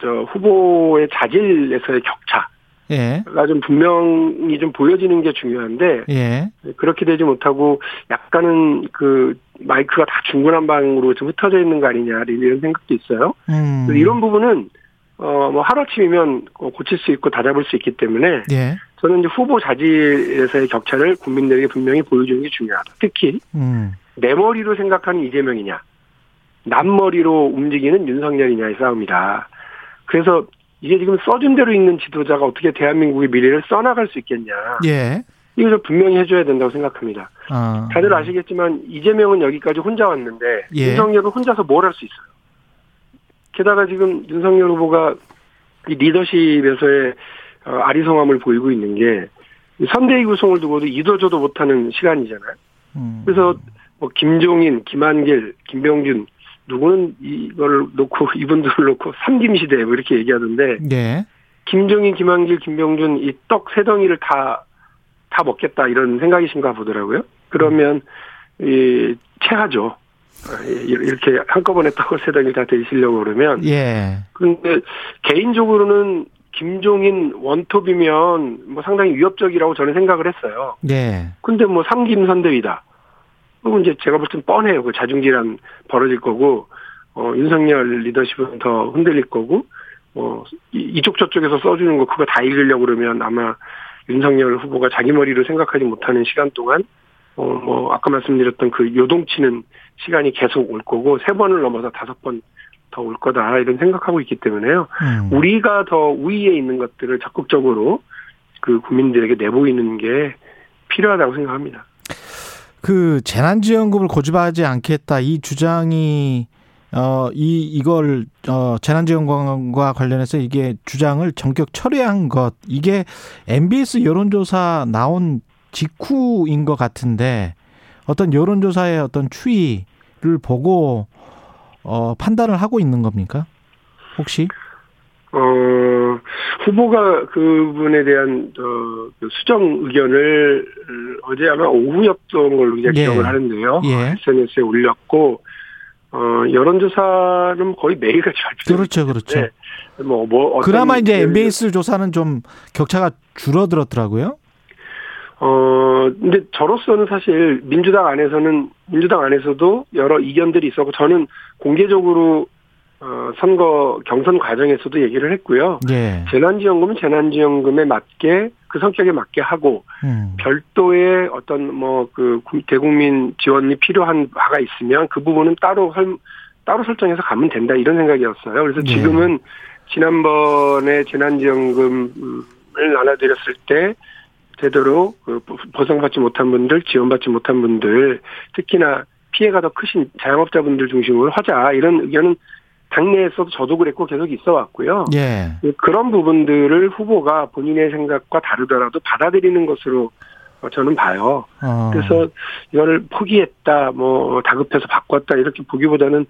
저, 후보의 자질에서의 격차가 예. 좀 분명히 좀 보여지는 게 중요한데, 예. 그렇게 되지 못하고 약간은 그 마이크가 다 중구난 방으로 좀 흩어져 있는 거 아니냐, 이런 생각도 있어요. 음. 이런 부분은, 어, 뭐 하루아침이면 고칠 수 있고 다잡을 수 있기 때문에, 예. 저는 이제 후보 자질에서의 격차를 국민들에게 분명히 보여주는 게 중요하다. 특히, 음. 내 머리로 생각하는 이재명이냐, 남머리로 움직이는 윤석열이냐의 싸움이다. 그래서 이게 지금 써준 대로 있는 지도자가 어떻게 대한민국의 미래를 써나갈 수 있겠냐. 예. 이걸 분명히 해줘야 된다고 생각합니다. 아. 다들 아시겠지만 이재명은 여기까지 혼자 왔는데 예. 윤석열은 혼자서 뭘 할 수 있어요. 게다가 지금 윤석열 후보가 이 리더십에서의 어, 아리송함을 보이고 있는 게 선대위 구성을 두고도 이도저도 못하는 시간이잖아요. 음. 그래서 뭐 김종인, 김한길, 김병준 누구는 이걸 놓고 [LAUGHS] 이분들을 놓고 삼김 시대 뭐 이렇게 얘기하던데 예. 김종인, 김한길, 김병준 이 떡 세 덩이를 다 다 먹겠다 이런 생각이신가 보더라고요. 그러면 이 체하죠. 아, 이렇게 한꺼번에 떡을 세 덩이 다 드시려고 그러면 예. 근데 개인적으로는 김종인 원톱이면 뭐 상당히 위협적이라고 저는 생각을 했어요. 예. 근데 뭐 삼김 선대위다. 그럼 이제 제가 볼 땐 뻔해요. 그 자중질환 벌어질 거고, 어, 윤석열 리더십은 더 흔들릴 거고, 어, 이- 이쪽 저쪽에서 써주는 거 그거 다 읽으려고 그러면 아마 윤석열 후보가 자기 머리로 생각하지 못하는 시간 동안, 어, 뭐, 아까 말씀드렸던 그 요동치는 시간이 계속 올 거고, 세 번을 넘어서 다섯 번 더 올 거다, 이런 생각하고 있기 때문에요. 음. 우리가 더 우위에 있는 것들을 적극적으로 그 국민들에게 내보이는 게 필요하다고 생각합니다. 그 재난지원금을 고집하지 않겠다 이 주장이 어 이 이걸 어 재난지원금과 관련해서 이게 주장을 전격 철회한 것 이게 MBS 여론조사 나온 직후인 것 같은데 어떤 여론조사의 어떤 추이를 보고 어 판단을 하고 있는 겁니까? 혹시? 어, 후보가 그분에 대한, 어, 그 수정 의견을 어제 아마 오후였던 걸로 그냥 예. 기억을 하는데요. 예. SNS에 올렸고, 어, 여론조사는 거의 매일같이 발표되고 그렇죠, 그렇죠. 뭐, 뭐, 그나마 이제 그- MBS 조사는 좀 격차가 줄어들었더라고요. 어, 근데 저로서는 사실 민주당 안에서는, 민주당 안에서도 여러 이견들이 있었고, 저는 공개적으로, 어, 선거 경선 과정에서도 얘기를 했고요. 예. 재난지원금은 재난지원금에 맞게, 그 성격에 맞게 하고, 음. 별도의 어떤 뭐 그 대국민 지원이 필요한 바가 있으면 그 부분은 따로 설, 따로 설정해서 가면 된다 이런 생각이었어요. 그래서 예. 지금은 지난번에 재난지원금을 나눠드렸을 때 제대로 그 보상받지 못한 분들, 지원받지 못한 분들, 특히나 피해가 더 크신 자영업자분들 중심으로 하자 이런 의견은 당내에서도 저도 그랬고 계속 있어 왔고요. 예. 그런 부분들을 후보가 본인의 생각과 다르더라도 받아들이는 것으로 어, 저는 봐요. 어. 그래서 이거를 포기했다, 뭐 다급해서 바꿨다 이렇게 보기보다는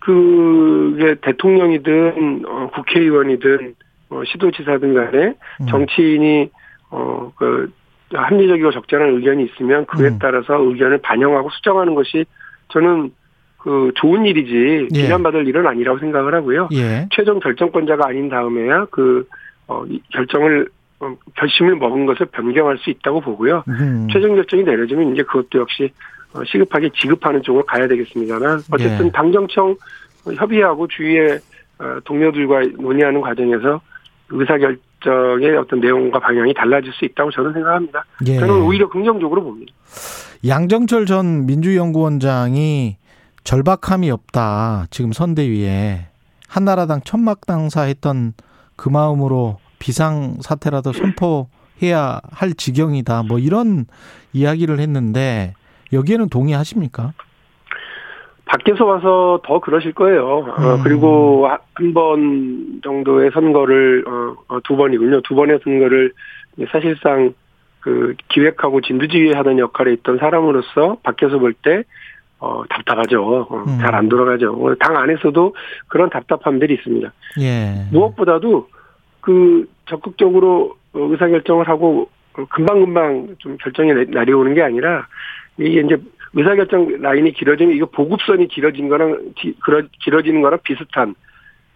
그게 대통령이든 어, 국회의원이든 어, 시도지사든 간에 음. 정치인이 어 그 합리적이고 적절한 의견이 있으면 그에 음. 따라서 의견을 반영하고 수정하는 것이 저는 그 좋은 일이지 예. 비난받을 일은 아니라고 생각을 하고요. 예. 최종 결정권자가 아닌 다음에야 그 어, 이 결정을 어, 결심을 먹은 것을 변경할 수 있다고 보고요. 음. 최종 결정이 내려지면 이제 그것도 역시 어, 시급하게 지급하는 쪽으로 가야 되겠습니다만 어쨌든 예. 당정청 협의하고 주위의 어, 동료들과 논의하는 과정에서 의사결 정의 어떤 내용과 방향이 달라질 수 있다고 저는 생각합니다. 예. 저는 오히려 긍정적으로 봅니다. 양정철 전 민주연구원장이 절박함이 없다. 지금 선대위에 한나라당 천막 당사 했던 그 마음으로 비상 사태라도 선포해야 할 지경이다. 뭐 이런 이야기를 했는데 여기에는 동의하십니까? 밖에서 와서 더 그러실 거예요. 어, 음. 그리고 한 번 정도의 선거를 어, 어, 두 번이군요. 두 번의 선거를 사실상 그 기획하고 진두지휘하던 역할에 있던 사람으로서 밖에서 볼 때 어, 답답하죠. 어, 음. 잘안 돌아가죠. 어, 당 안에서도 그런 답답함들이 있습니다. 예. 무엇보다도 그 적극적으로 어, 의사결정을 하고 어, 금방금방 좀 결정이 내- 내려오는 게 아니라 이게 이제 의사결정 라인이 길어지면 이거 보급선이 길어진 거랑 길어- 길어지는 거랑 비슷한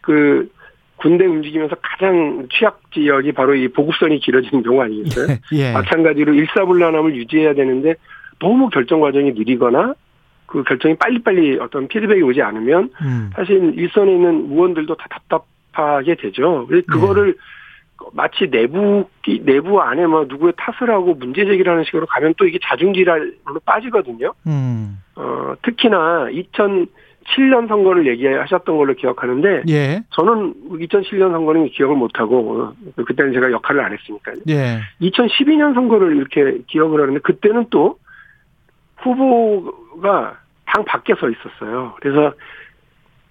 그 군대 움직이면서 가장 취약 지역이 바로 이 보급선이 길어지는 경우 아니겠어요? [LAUGHS] 예. 마찬가지로 일사불란함을 유지해야 되는데 너무 결정 과정이 느리거나 그 결정이 빨리빨리 어떤 피드백이 오지 않으면 음. 사실 일선에 있는 의원들도 다 답답하게 되죠. 그래서 네. 그거를 마치 내부 끼- 내부 안에 뭐 누구의 탓을 하고 문제 제기를 하는 식으로 가면 또 이게 자중질환으로 빠지거든요. 음. 어, 특히나 2007년 선거를 얘기하셨던 걸로 기억하는데 예. 저는 2007년 선거는 기억을 못 하고 어, 그때는 제가 역할을 안 했으니까요. 예. 2012년 선거를 이렇게 기억을 하는데 그때는 또 후보가 당 밖에 서 있었어요. 그래서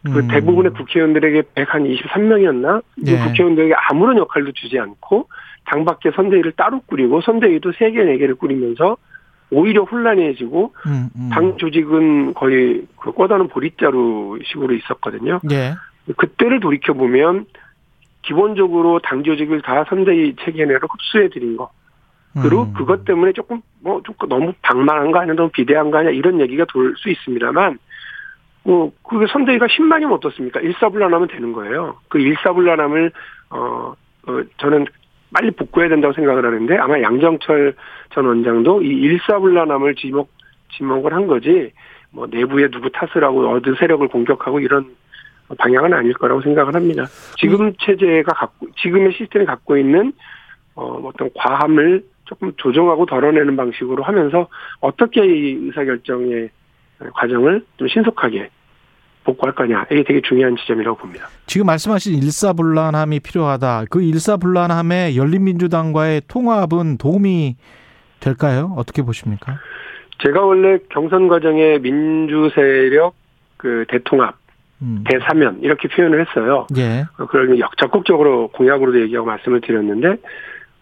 그 음. 대부분의 국회의원들에게 123명이었나? 그 예. 국회의원들에게 아무런 역할도 주지 않고 당 밖에 선대위를 따로 꾸리고 선대위도 3개, 4개를 꾸리면서 오히려 혼란해지고 음, 음. 당 조직은 거의 그 꼬다는 보릿자루 식으로 있었거든요. 예. 그때를 돌이켜 보면 기본적으로 당 조직을 다 선대위 체계 내로 흡수해 드린 거. 그리고 음. 그것 때문에 조금 뭐좀 너무 방만한 거 아니야, 너무 비대한 거 아니야 이런 얘기가 돌 수 있습니다만, 뭐 그게 선대위가 10만이면 어떻습니까? 일사불란하면 되는 거예요. 그 일사불란함을 어, 어 저는 빨리 복구해야 된다고 생각을 하는데 아마 양정철 전 원장도 이 일사불란함을 지목 지목을 한 거지 뭐 내부에 누구 탓을 하고 어느 세력을 공격하고 이런 방향은 아닐 거라고 생각을 합니다. 지금 체제가 갖고 지금의 시스템이 갖고 있는 어, 어떤 과함을 조금 조정하고 덜어내는 방식으로 하면서 어떻게 이 의사결정의 과정을 좀 신속하게 복구할 거냐. 이게 되게 중요한 지점이라고 봅니다. 지금 말씀하신 일사불란함이 필요하다. 그 일사불란함에 열린민주당과의 통합은 도움이 될까요? 어떻게 보십니까? 제가 원래 경선 과정에 민주 세력 그 대통합, 음. 대사면 이렇게 표현을 했어요. 예. 어, 그걸 역- 적극적으로 공약으로도 얘기하고 말씀을 드렸는데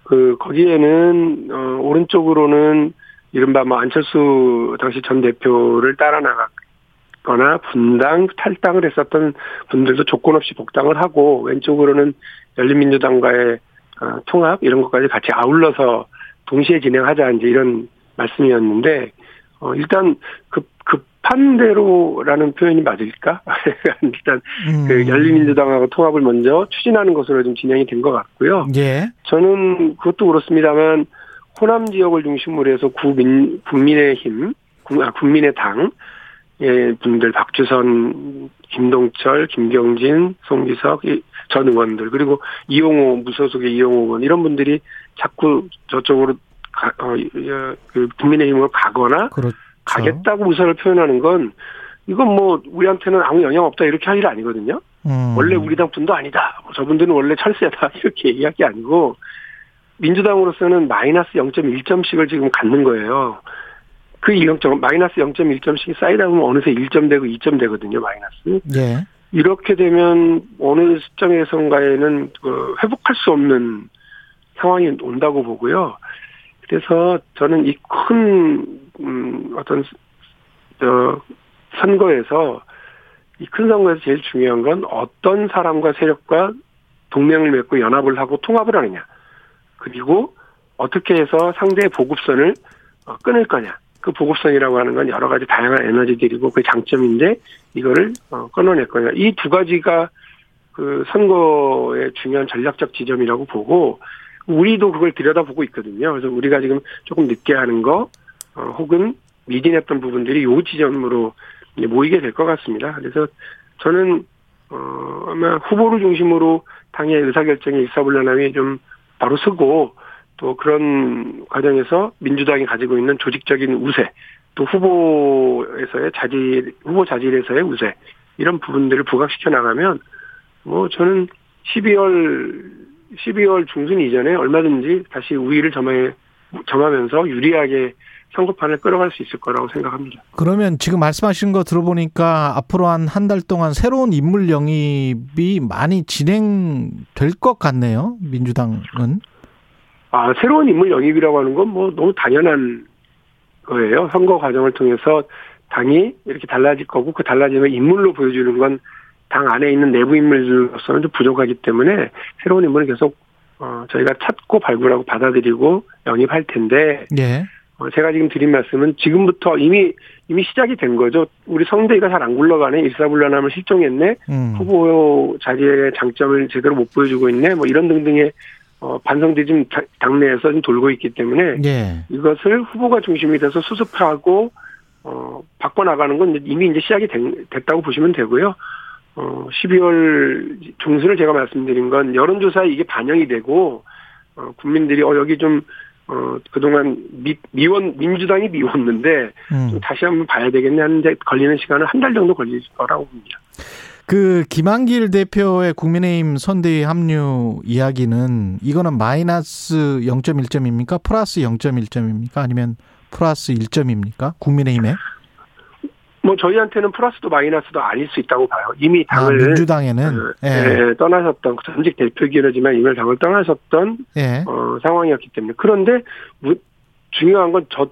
그 거기에는 어 오른쪽으로는 이른바 뭐 안철수 당시 전 대표를 따라 나갔거나 분당 탈당을 했었던 분들도 조건 없이 복당을 하고 왼쪽으로는 열린민주당과의 어, 통합 이런 것까지 같이 아울러서 동시에 진행하자 이제 이런 말씀이었는데 어 일단 급 급한 대로라는 표현이 맞을까? [LAUGHS] 일단 음. 그 열린민주당하고 통합을 먼저 추진하는 것으로 좀 진행이 된 것 같고요. 예. 저는 그것도 그렇습니다만 호남 지역을 중심으로 해서 구민 국민의힘, 국- 아, 국민의당 예, 분들 박주선, 김동철, 김경진, 송기석 이- 전 의원들 그리고 이용호 무소속의 이용호 의원 이런 분들이 자꾸 저쪽으로 가, 어, 어, 그 국민의힘으로 가거나 그렇죠. 가겠다고 의사를 표현하는 건 이건 뭐 우리한테는 아무 영향 없다 이렇게 할 일 아니거든요. 음. 원래 우리 당 분도 아니다. 뭐 저분들은 원래 철새다 [LAUGHS] 이렇게 얘기할 게 아니고 민주당으로서는 마이너스 0.1점씩을 지금 갖는 거예요. 그 0점 마이너스 0.1점씩이 쌓이다 보면 어느새 1점 되고 2점 되거든요. 마이너스. 예. 이렇게 되면 어느 시점에선가에는 그 회복할 수 없는 상황이 온다고 보고요. 그래서 저는 이큰 음, 어떤 저 선거에서 이 큰 선거에서 제일 중요한 건 어떤 사람과 세력과 동맹을 맺고 연합을 하고 통합을 하느냐. 그리고 어떻게 해서 상대의 보급선을 어, 끊을 거냐. 그 보급선이라고 하는 건 여러 가지 다양한 에너지들이고 그 장점인데 이거를 어, 끊어낼 거냐. 이 두 가지가 그 선거의 중요한 전략적 지점이라고 보고 우리도 그걸 들여다보고 있거든요. 그래서 우리가 지금 조금 늦게 하는 거 어, 혹은 미진했던 부분들이 요 지점으로 모이게 될 것 같습니다. 그래서 저는 어, 아마 후보를 중심으로 당의 의사결정에 일사불란함이 좀 바로 서고 또 그런 과정에서 민주당이 가지고 있는 조직적인 우세 또 후보에서의 자질 후보 자질에서의 우세 이런 부분들을 부각시켜 나가면 뭐 저는 12월 12월 중순 이전에 얼마든지 다시 우위를 점해 점하면서 유리하게 선거판을 끌어갈 수 있을 거라고 생각합니다. 그러면 지금 말씀하신 거 들어보니까 앞으로 한 한 달 동안 새로운 인물 영입이 많이 진행될 것 같네요. 민주당은. 아, 새로운 인물 영입이라고 하는 건 뭐 너무 당연한 거예요. 선거 과정을 통해서 당이 이렇게 달라질 거고 그 달라짐을 인물로 보여주는 건 당 안에 있는 내부 인물들로서는 좀 부족하기 때문에 새로운 인물을 계속 어, 저희가 찾고 발굴하고 받아들이고 영입할 텐데 예. 어, 제가 지금 드린 말씀은 지금부터 이미 이미 시작이 된 거죠. 우리 성대가 잘 안 굴러가네. 일사불란함을 실종했네. 음. 후보 자리의 장점을 제대로 못 보여주고 있네. 뭐 이런 등등의 어, 반성들이 좀 다- 당내에서 좀 돌고 있기 때문에 예. 이것을 후보가 중심이 돼서 수습하고 어, 바꿔나가는 건 이미 이제 시작이 된- 됐다고 보시면 되고요. 어, 12월 중순을 제가 말씀드린 건 여론조사에 이게 반영이 되고 어, 국민들이 어 여기 좀 어, 그동안 미, 미원 민주당이 미웠는데 좀 음. 다시 한번 봐야 되겠네 하는데 걸리는 시간은 한 달 정도 걸릴 거라고 봅니다. 그 김한길 대표의 국민의힘 선대위 합류 이야기는 이거는 마이너스 0.1점입니까? 플러스 0.1점입니까? 아니면 플러스 1점입니까? 국민의힘에? 뭐 저희한테는 플러스도 마이너스도 아닐 수 있다고 봐요. 이미 아, 당을 민주당에는 어, 예. 예, 떠나셨던 전직 대표이긴 하지만 이미 당을 떠나셨던 예. 어, 상황이었기 때문에 그런데 무- 중요한 건 저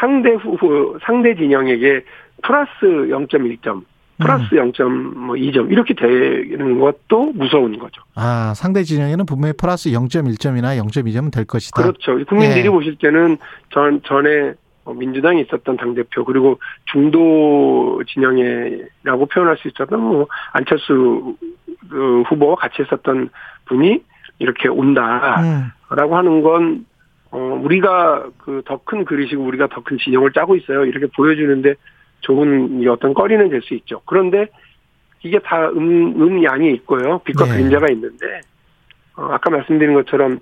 상대 후보 상대 진영에게 플러스 0.1점 플러스 음. 0.2점 이렇게 되는 것도 무서운 거죠. 아, 상대 진영에는 분명히 플러스 0.1점이나 0.2점은 될 것이다. 그렇죠. 국민들이 예. 보실 때는 전 전에 어, 민주당이 있었던 당 대표 그리고 중도 진영이라고 표현할 수 있었던 뭐 안철수 그 후보와 같이 했었던 분이 이렇게 온다라고 음. 하는 건 어, 우리가 그 더 큰 그릇이고 우리가 더 큰 진영을 짜고 있어요. 이렇게 보여주는데 좋은 이 어떤 꺼리는 될 수 있죠. 그런데 이게 다 음, 음, 양이 있고요. 빛과 네. 그림자가 있는데, 어, 아까 말씀드린 것처럼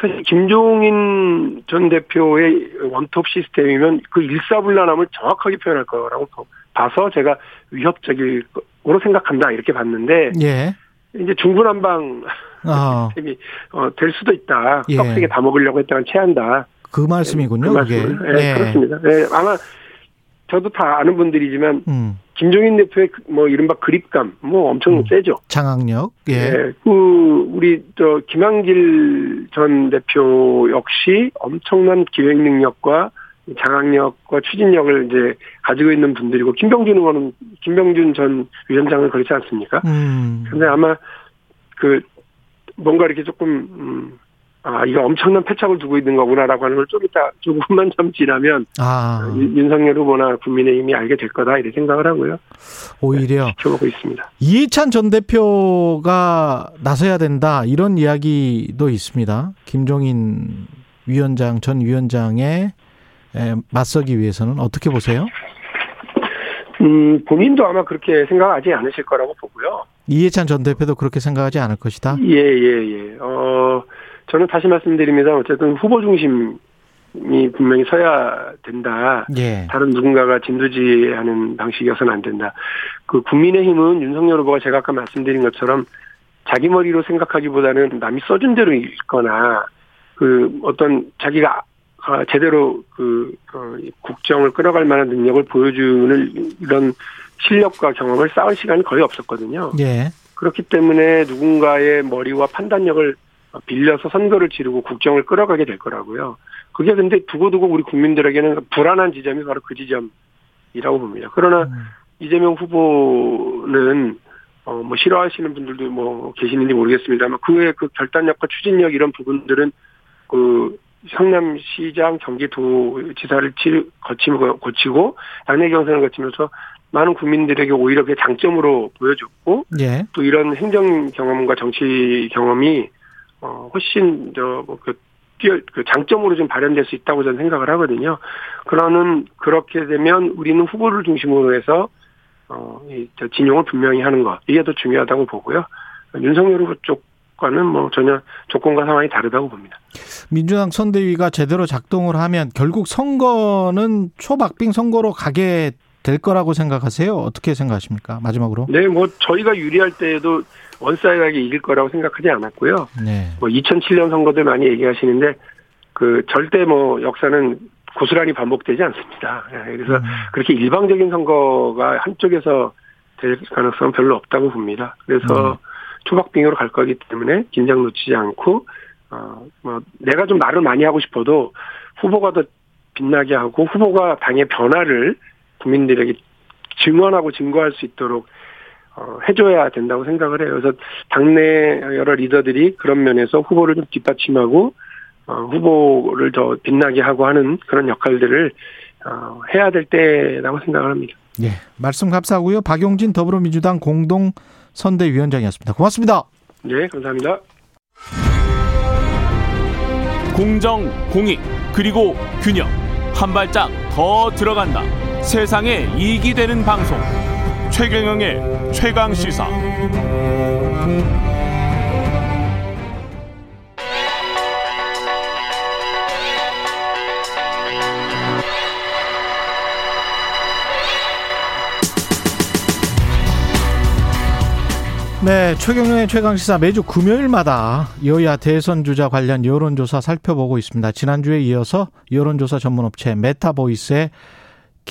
사실 김종인 전 대표의 원톱 시스템이면 그 일사불란함을 정확하게 표현할 거라고 봐서 제가 위협적으로 생각한다 이렇게 봤는데 예. 이제 중구난방 어, 시스템이 어, 될 수도 있다. 예. 떡세게 다 먹으려고 했다간 체한다. 그 말씀이군요, 그 그게. 말씀을. 예, 그렇습니다. 예, 아마 저도 다 아는 분들이지만 음. 김종인 대표의 그뭐 이른바 그립감 뭐 엄청 음. 세죠. 장악력. 예. 예, 그 우리 저 김한길 전 대표 역시 엄청난 기획 능력과 장악력과 추진력을 이제 가지고 있는 분들이고 김병준 의원은 김병준 전 위원장을 그렇지 않습니까? 음. 근데 아마 그 뭔가 이렇게 조금 음, 아 이거 엄청난 패착을 두고 있는 거구나라고 하는 걸 좀 이따 조금만 좀 지나면 아, 윤- 윤석열 후보나 국민의힘이 알게 될 거다 이렇게 생각을 하고요. 오히려 지켜보고 있습니다. 이해찬 전 대표가 나서야 된다 이런 이야기도 있습니다. 김종인 위원장 전 위원장에 에, 맞서기 위해서는 어떻게 보세요? 음, 본인도 아마 그렇게 생각하지 않으실 거라고 보고요. 이해찬 전 대표도 그렇게 생각하지 않을 것이다. 예, 예, 예. 어, 저는 다시 말씀드립니다. 어쨌든 후보 중심이 분명히 서야 된다. 예. 다른 누군가가 진두지하는 방식이어서는 안 된다. 그 국민의힘은 윤석열 후보가 제가 아까 말씀드린 것처럼 자기 머리로 생각하기보다는 남이 써준 대로 읽거나 그 어떤 자기가 아, 제대로 그 어, 국정을 끌어갈 만한 능력을 보여주는 이런 실력과 경험을 쌓을 시간이 거의 없었거든요. 예. 그렇기 때문에 누군가의 머리와 판단력을 빌려서 선거를 치르고 국정을 끌어가게 될 거라고요. 그게 근데 두고두고 우리 국민들에게는 불안한 지점이 바로 그 지점이라고 봅니다. 그러나 음. 이재명 후보는 어 뭐 싫어하시는 분들도 뭐 계시는지 모르겠습니다만 그의 그 결단력과 추진력 이런 부분들은 그 성남시장 경기도지사를 치- 거치고 고치고 당내 경선을 거치면서 많은 국민들에게 오히려 그 장점으로 보여줬고 예. 또 이런 행정 경험과 정치 경험이 어 훨씬 저뭐그 뛰어 그 장점으로 좀 발현될 수 있다고 저는 생각을 하거든요. 그러는 그렇게 되면 우리는 후보를 중심으로 해서 어 이제 진용을 분명히 하는 것 이게 더 중요하다고 보고요. 윤석열 후보 쪽과는 뭐 전혀 조건과 상황이 다르다고 봅니다. 민주당 선대위가 제대로 작동을 하면 결국 선거는 초박빙 선거로 가게 될 거라고 생각하세요? 어떻게 생각하십니까? 마지막으로. 네, 뭐 저희가 유리할 때에도 one-side하게 이길 거라고 생각하지 않았고요. 네. 뭐 2007년 선거들 많이 얘기하시는데 그 절대 뭐 역사는 고스란히 반복되지 않습니다. 예, 그래서 음. 그렇게 일방적인 선거가 한쪽에서 될 가능성은 별로 없다고 봅니다. 그래서 초박빙으로 갈 거기 때문에 긴장 놓치지 않고 어뭐 내가 좀 말을 많이 하고 싶어도 후보가 더 빛나게 하고 후보가 당의 변화를 국민들에게 증언하고 증거할 수 있도록 어, 해줘야 된다고 생각을 해요. 그래서 당내 여러 리더들이 그런 면에서 후보를 좀 뒷받침하고 어, 후보를 더 빛나게 하고 하는 그런 역할들을 어, 해야 될 때라고 생각을 합니다. 예. 말씀 감사하고요. 박용진 더불어민주당 공동 선대위원장이었습니다. 고맙습니다. 네, 감사합니다. 공정, 공익, 그리고 균형. 한 발짝 더 들어간다. 세상에 이익이 되는 방송. 최경영의 최강 시사. 네, 최경영의 최강 시사 매주 금요일마다 여야 대선 주자 관련 여론조사 살펴보고 있습니다. 지난주에 이어서 여론조사 전문업체 메타보이스의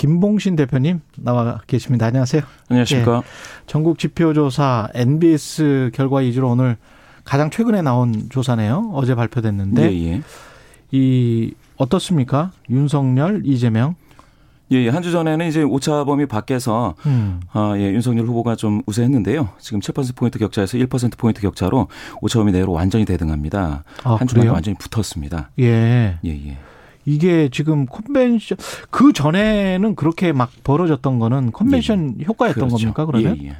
김봉신 대표님 나와 계십니다. 안녕하세요. 안녕하십니까. 전국 지표조사 NBS 결과 위주로 오늘 가장 최근에 나온 조사네요. 어제 발표됐는데 예, 예. 이 어떻습니까? 윤석열, 이재명. 예, 예. 한 주 전에는 이제 오차 범위 밖에서 음. 아, 예, 윤석열 후보가 좀 우세했는데요. 지금 7%포인트 격차에서 1%포인트 격차로 오차 범위 내로 완전히 대등합니다. 아, 한 그래요? 완전히 붙었습니다. 예. 예, 예. 이게 지금 컨벤션 그 전에는 그렇게 막 벌어졌던 거는 컨벤션 효과였던 그렇죠. 겁니까? 그러면 예, 예.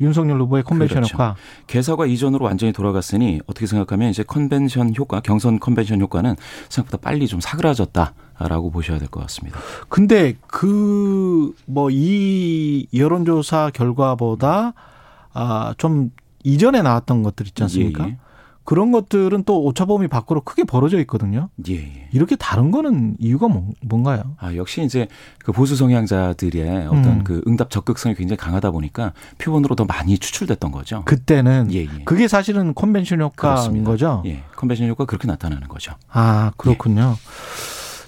윤석열 후보의 컨벤션 그렇죠. 효과. 개사과 이전으로 완전히 돌아갔으니 어떻게 생각하면 이제 컨벤션 효과, 경선 컨벤션 효과는 생각보다 빨리 좀 사그라졌다라고 보셔야 될 것 같습니다. 근데 그 뭐 이 여론조사 결과보다 아 좀 이전에 나왔던 것들 있지 않습니까? 예, 예. 그런 것들은 또 오차범위 밖으로 크게 벌어져 있거든요. 예, 예. 이렇게 다른 거는 이유가 뭐- 뭔가요? 아, 역시 이제 그 보수 성향자들의 어떤 음. 그 응답 적극성이 굉장히 강하다 보니까 표본으로 더 많이 추출됐던 거죠. 그때는 예, 예. 그게 사실은 컨벤션 효과인 그렇습니다. 거죠. 예. 컨벤션 효과 그렇게 나타나는 거죠. 아 그렇군요.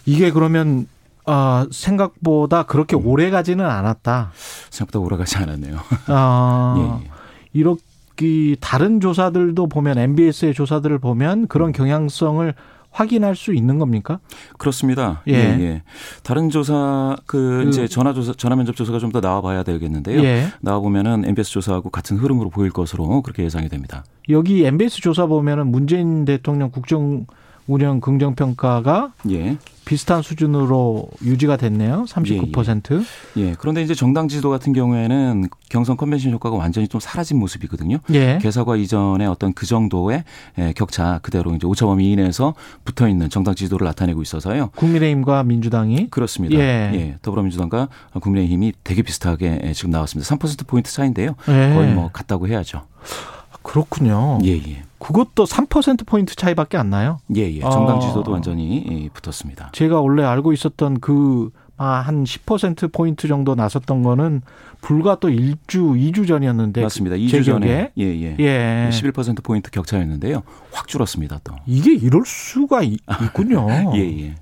이게 그러면 아 생각보다 그렇게 음. 오래 가지는 않았다. 생각보다 오래 가지 않았네요. 아 [LAUGHS] 예, 예. 이렇게 다른 조사들도 보면 MBS의 조사들을 보면 그런 경향성을 확인할 수 있는 겁니까? 그렇습니다. 예. 예, 예. 다른 조사 그 그- 이제 전화 조사 전화 면접 조사가 좀 더 나와 봐야 되겠는데요. 예. 나와 보면은 MBS 조사하고 같은 흐름으로 보일 것으로 그렇게 예상이 됩니다. 여기 MBS 조사 보면은 문재인 대통령 국정 운영 긍정 평가가 예. 비슷한 수준으로 유지가 됐네요. 39%. 예. 그런데 이제 정당 지도 같은 경우에는 경선 컨벤션 효과가 완전히 좀 사라진 모습이거든요. 예. 개사과 이전에 어떤 그 정도의 예, 격차 그대로 이제 오차범위 이내에서 붙어 있는 정당 지도를 나타내고 있어서요. 국민의힘과 민주당이 그렇습니다. 예. 예. 더불어민주당과 국민의힘이 되게 비슷하게 예, 지금 나왔습니다. 3% 포인트 차인데요. 예. 거의 뭐 같다고 해야죠. 그렇군요. 예, 예. 그것도 3% 포인트 차이밖에 안 나요. 예, 예. 정당 어. 지도도 완전히 예, 붙었습니다. 제가 원래 알고 있었던 그, 아, 한 10% 포인트 정도 나섰던 거는 불과 또 1주, 2주 전이었는데. 맞습니다. 제 2주 전에. 예, 예. 예. 11% 포인트 격차였는데요. 확 줄었습니다, 또. 이게 이럴 수가 있, 군요 [LAUGHS] 예, 예.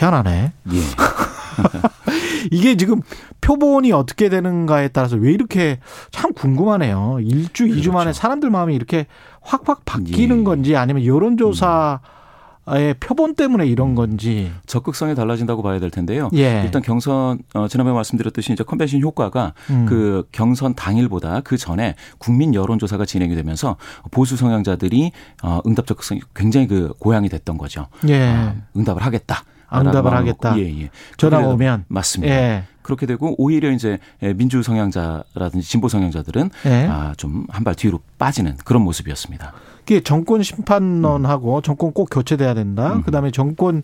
희한하네. 예. [LAUGHS] 이게 지금 표본이 어떻게 되는가에 따라서 왜 이렇게 참 궁금하네요. 일주, 이주 만에 사람들 마음이 이렇게 확확 바뀌는 그렇죠. 예. 건지 아니면 여론조사의 표본 때문에 이런 건지. 적극성이 달라진다고 봐야 될 텐데요. 예. 일단 경선 어, 지난번에 말씀드렸듯이 이제 컨벤션 효과가 음. 그 경선 당일보다 그 전에 국민 여론조사가 진행이 되면서 보수 성향자들이 어, 응답 적극성이 굉장히 그 고양이 됐던 거죠. 예. 아, 응답을 하겠다. 응답을 하겠다. 예, 예. 그래도- 오면. 맞습니다. 예. 그렇게 되고 오히려 이제 민주 성향자라든지 진보 성향자들은 예. 아, 좀 한 발 뒤로 빠지는 그런 모습이었습니다. 그게 정권 심판론하고 정권 꼭 교체돼야 된다. 음. 그다음에 정권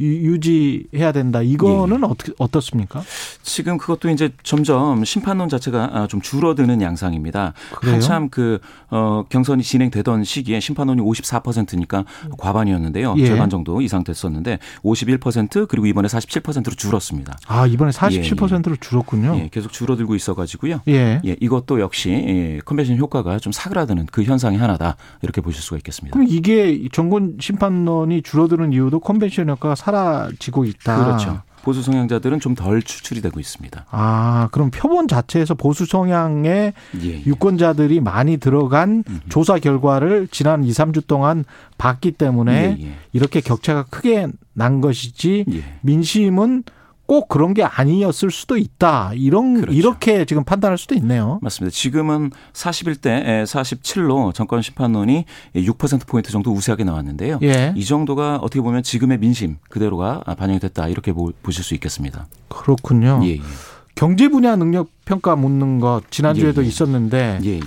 유- 유지해야 된다. 이거는 어떻게 어떻습니까? 지금 그것도 이제 점점 심판론 자체가 아, 좀 줄어드는 양상입니다. 그래요? 한참 그 어, 경선이 진행되던 시기에 심판론이 54%니까 과반이었는데요. 예. 절반 정도 이상 됐었는데 51% 그리고 이번에 47%로 줄었습니다. 아 이번에 47%로 줄었군요. 예, 계속 줄어들고 있어가지고요. 예. 예, 이것도 역시 예, 컨벤션 효과가 좀 사그라드는 그 현상이 하나다 이렇게 보실 수가 있겠습니다. 그럼 이게 정권 심판론이 줄어드는 이유도 컨벤션 효과가 사라지고 있다. 그렇죠. 보수 성향자들은 좀 덜 추출이 되고 있습니다. 아, 그럼 표본 자체에서 보수 성향의 예, 예. 유권자들이 많이 들어간 조사 결과를 지난 2, 3주 동안 봤기 때문에 예, 예. 이렇게 격차가 크게 난 것이지 예. 민심은 꼭 그런 게 아니었을 수도 있다. 이런 그렇죠. 이렇게 지금 판단할 수도 있네요. 맞습니다. 지금은 41대 47로 정권 심판론이 6% 포인트 정도 우세하게 나왔는데요. 예. 이 정도가 어떻게 보면 지금의 민심 그대로가 반영이 됐다 이렇게 보- 보실 수 있겠습니다. 그렇군요. 예, 예. 경제 분야 능력 평가 묻는 것 지난주에도 예, 예. 있었는데 예, 예.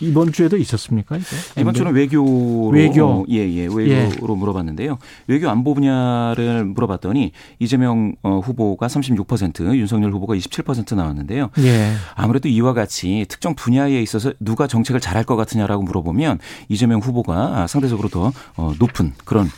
이번 주에도 있었습니까? 이게? 이번 주는 외교로 외교. 예, 예, 외교로 물어봤는데요. 외교 안보 분야를 물어봤더니 이재명 어, 후보가 36%, 윤석열 후보가 27% 나왔는데요. 예. 아무래도 이와 같이 특정 분야에 있어서 누가 정책을 잘할 것 같으냐라고 물어보면 이재명 후보가 상대적으로 더 어, 높은 그런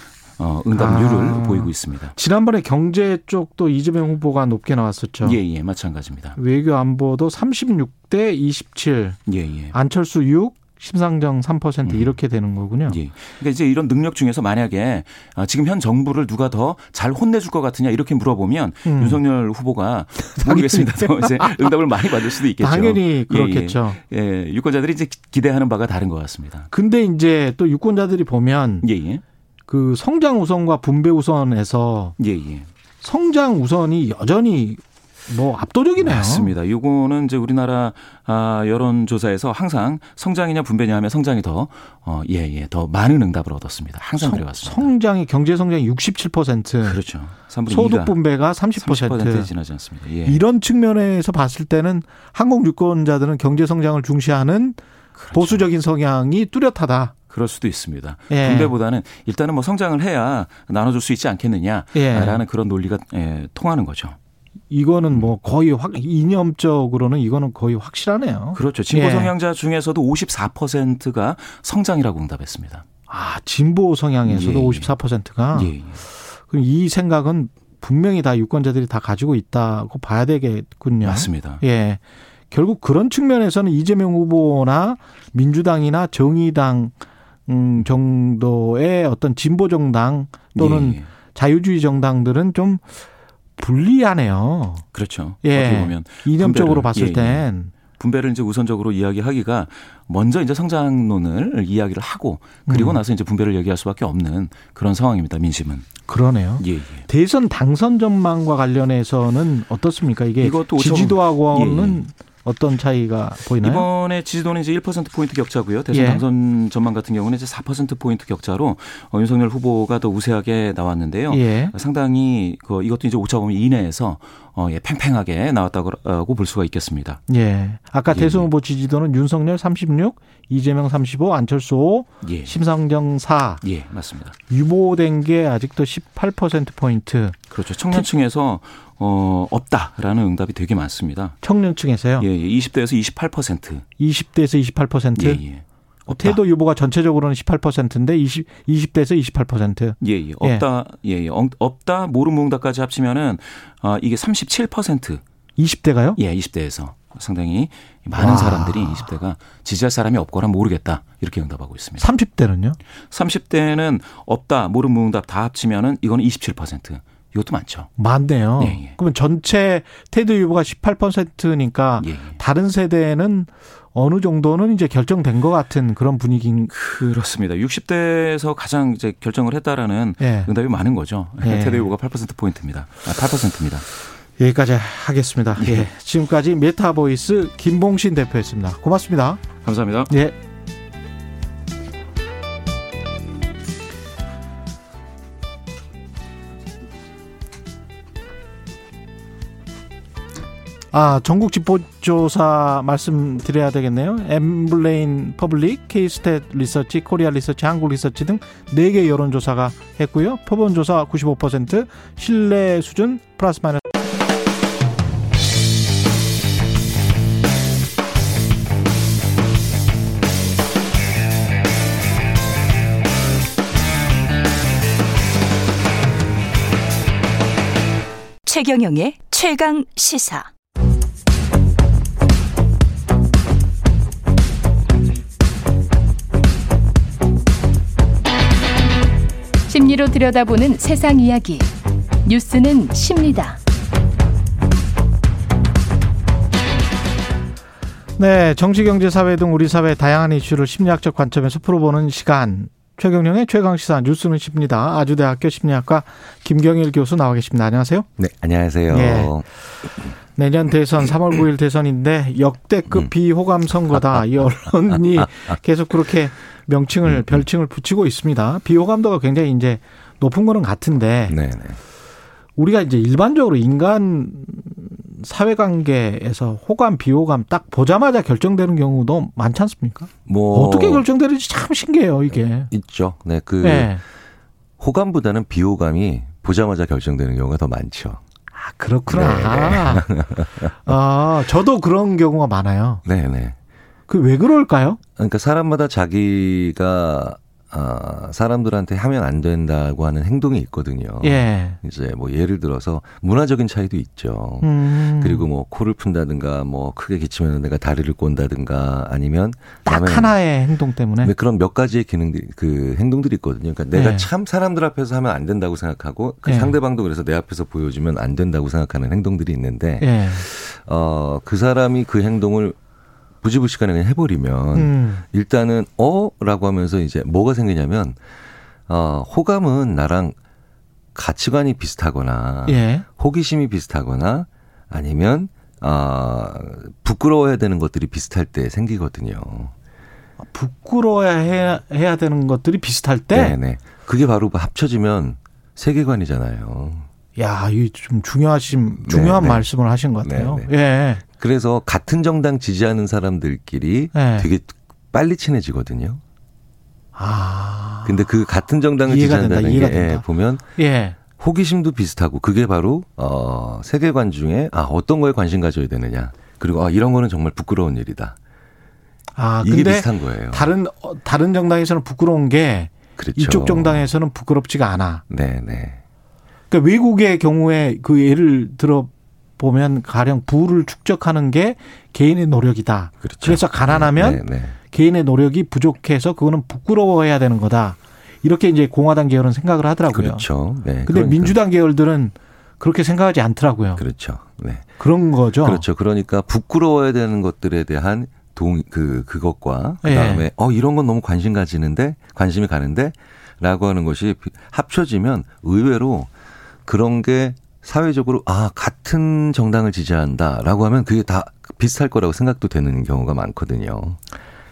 어, 응답률을 아. 보이고 있습니다. 지난번에 경제 쪽도 이재명 후보가 높게 나왔었죠. 예, 예, 마찬가지입니다. 외교 안보도 36대 27, 예, 예. 안철수 6, 심상정 3% 이렇게 되는 거군요. 예. 그러니까 이제 이런 능력 중에서 만약에 아, 지금 현 정부를 누가 더 잘 혼내줄 것 같으냐 이렇게 물어보면 음. 윤석열 후보가 모르겠습니다. 더 이제 [LAUGHS] 응답을 많이 받을 수도 있겠죠. 당연히 예, 그렇겠죠. 예, 예. 유권자들이 이제 기대하는 바가 다른 것 같습니다. 근데 이제 또 유권자들이 보면 예, 예. 그 성장 우선과 분배 우선에서 예, 예. 성장 우선이 여전히 뭐 압도적이네요. 맞습니다. 요거는 이제 우리나라 아, 여론조사에서 항상 성장이냐 분배냐 하면 성장이 더, 어, 예, 예, 더 많은 응답을 얻었습니다. 항상 성, 그래왔습니다. 성장이 경제 성장이 67%, 그렇죠. 3분의 소득 2가 분배가 30%. 30%에 지나지 않습니다. 예. 이런 측면에서 봤을 때는 한국 유권자들은 경제 성장을 중시하는 그렇죠. 보수적인 성향이 뚜렷하다. 그럴 수도 있습니다. 예. 분배보다는 일단은 뭐 성장을 해야 나눠줄 수 있지 않겠느냐라는 예. 그런 논리가 예, 통하는 거죠. 이거는 뭐 거의 확 이념적으로는 이거는 거의 확실하네요. 그렇죠. 진보 예. 성향자 중에서도 54%가 성장이라고 응답했습니다. 아 진보 성향에서도 예, 예. 54%가 예, 예. 그럼 이 생각은 분명히 다 유권자들이 다 가지고 있다고 봐야 되겠군요. 맞습니다. 예. 결국 그런 측면에서는 이재명 후보나 민주당이나 정의당 음, 정도의 어떤 진보 정당 또는 예, 예. 자유주의 정당들은 좀 불리하네요. 그렇죠. 예. 어떻게 보면 이념적으로 분배를, 봤을 예, 예. 땐. 분배를 이제 우선적으로 이야기하기가 먼저 이제 성장론을 이야기를 하고 그리고 음. 나서 이제 분배를 얘기할 수밖에 없는 그런 상황입니다. 민심은. 그러네요. 예, 예. 대선 당선 전망과 관련해서는 어떻습니까? 이게 이것도 지지도하고는 예, 예. 어떤 차이가 보이나요? 이번에 지지도는 이제 1% 포인트 격차고요. 대선 예. 당선 전망 같은 경우는 이제 4% 포인트 격차로 어, 윤석열 후보가 더 우세하게 나왔는데요. 예. 상당히 그 이것도 이제 오차범위 이내에서 어, 예, 팽팽하게 나왔다고 볼 수가 있겠습니다. 예. 아까 예. 대선 후보 지지도는 윤석열 36, 이재명 35, 안철수 5, 예. 심상정 4. 예, 맞습니다. 유보된 게 아직도 18% 포인트. 그렇죠. 청년층에서 어, 없다라는 응답이 되게 많습니다. 청년층에서요. 예, 예. 20대에서 28%. 20대에서 28%. 예, 예. 없다. 태도 유보가 전체적으로는 18%인데 20 20대에서 28%. 예, 예. 없다. 예, 예. 엉- 없다. 모르는 응답까지 합치면은 아, 이게 37%. 20대가요? 예, 20대에서 상당히 많은 와. 사람들이 20대가 지지할 사람이 없거나 모르겠다. 이렇게 응답하고 있습니다. 30대는요? 30대는 없다. 모르는 응답 다 합치면은 이거는 27%. 이것도 많죠. 많네요. 예, 예. 그러면 전체 테드 유보가 18%니까 예, 예. 다른 세대는 어느 정도는 이제 결정된 것 같은 그런 분위기인 그렇습니다. 60대에서 가장 이제 결정을 했다라는 예. 응답이 많은 거죠. 예. 테드 유보가 8% 포인트입니다. 아, 8%입니다. 여기까지 하겠습니다. 예. 지금까지 메타보이스 김봉신 대표였습니다. 고맙습니다. 감사합니다. 예. 아, 전국 지표조사 말씀드려야 되겠네요. 엠브레인 퍼블릭, 케이스탯 리서치, 코리아 리서치, 한국 리서치 등 4개 여론조사가 했고요. 표본조사 95%, 신뢰 수준 플러스 마이너스 최경영의 최강 시사. 심리로 들여다보는 세상 이야기. 뉴스는 십니다. 네, 정치, 경제, 사회 등 우리 사회 다양한 이슈를 심리학적 관점에서 풀어보는 시간. 최경령의 최강 시사 뉴스는 십니다. 아주대학교 심리학과 김경일 교수 나와 계십니다. 안녕하세요. 네, 안녕하세요. 예. 내년 대선 3월 9일 대선인데 역대급 음. 비호감 선거다. 이 언론이 [LAUGHS] 계속 그렇게 명칭을 별칭을 붙이고 있습니다. 비호감도가 굉장히 이제 높은 거는 같은데 네, 네. 우리가 이제 일반적으로 인간 사회관계에서 호감, 비호감 딱 보자마자 결정되는 경우도 많지 않습니까? 뭐 어떻게 결정되는지 참 신기해요, 이게. 있죠. 네, 그 네. 호감보다는 비호감이 보자마자 결정되는 경우가 더 많죠. 아, 그렇구나. 아, 저도 그런 경우가 많아요. 네, 네. 그 왜 그럴까요? 그러니까 사람마다 자기가 아, 사람들한테 하면 안 된다고 하는 행동이 있거든요. 예. 이제 뭐 예를 들어서 문화적인 차이도 있죠. 음. 그리고 뭐 코를 푼다든가 뭐 크게 기치면 내가 다리를 꼰다든가 아니면 딱 하나의 행동 때문에. 네, 그런 몇 가지의 기능들 그 행동들이 있거든요. 그러니까 내가 네. 참 사람들 앞에서 하면 안 된다고 생각하고 그 네. 상대방도 그래서 내 앞에서 보여주면 안 된다고 생각하는 행동들이 있는데 예. 어, 그 사람이 그 행동을 부지불식간에 그냥 해버리면 음. 일단은 어라고 하면서 이제 뭐가 생기냐면 어, 호감은 나랑 가치관이 비슷하거나 예. 호기심이 비슷하거나 아니면 아 부끄러워야 되는 것들이 비슷할 때 생기거든요. 부끄러워야 해야, 해야 되는 것들이 비슷할 때. 네네. 그게 바로 세계관이잖아요. 세계관이잖아요. 야, 이 좀 중요하신, 중요한 네, 네. 말씀을 하신 것 같아요. 네, 예. 그래서 같은 정당 지지하는 사람들끼리 네. 되게 빨리 친해지거든요. 아. 근데 그 같은 정당을 지지한다는 된다, 게 예. 보면 예. 호기심도 비슷하고 그게 바로 어 세계관 중에 아 어떤 거에 관심 가져야 되느냐. 그리고 아 이런 거는 정말 부끄러운 일이다. 아, 이게 비슷한 거예요. 다른, 어, 다른 정당에서는 부끄러운 게 그렇죠. 이쪽 정당에서는 부끄럽지가 않아. 네, 네. 그러니까 외국의 경우에 그 예를 들어 보면 가령 부를 축적하는 게 개인의 노력이다. 그렇죠. 그래서 가난하면 네, 네. 개인의 노력이 부족해서 그거는 부끄러워해야 되는 거다. 이렇게 이제 공화당 계열은 생각을 하더라고요. 그렇죠. 네. 근데 그러니까. 민주당 계열들은 그렇게 생각하지 않더라고요. 그렇죠. 네. 그런 거죠. 그렇죠. 그러니까 부끄러워야 되는 것들에 대한 동, 그, 그것과 그 예. 다음에, 어, 이런 건 너무 관심 가지는데, 관심이 가는데, 라고 하는 것이 비- 합쳐지면 의외로 그런 게 사회적으로, 아, 같은 정당을 지지한다. 라고 하면 그게 다 비슷할 거라고 생각도 되는 경우가 많거든요.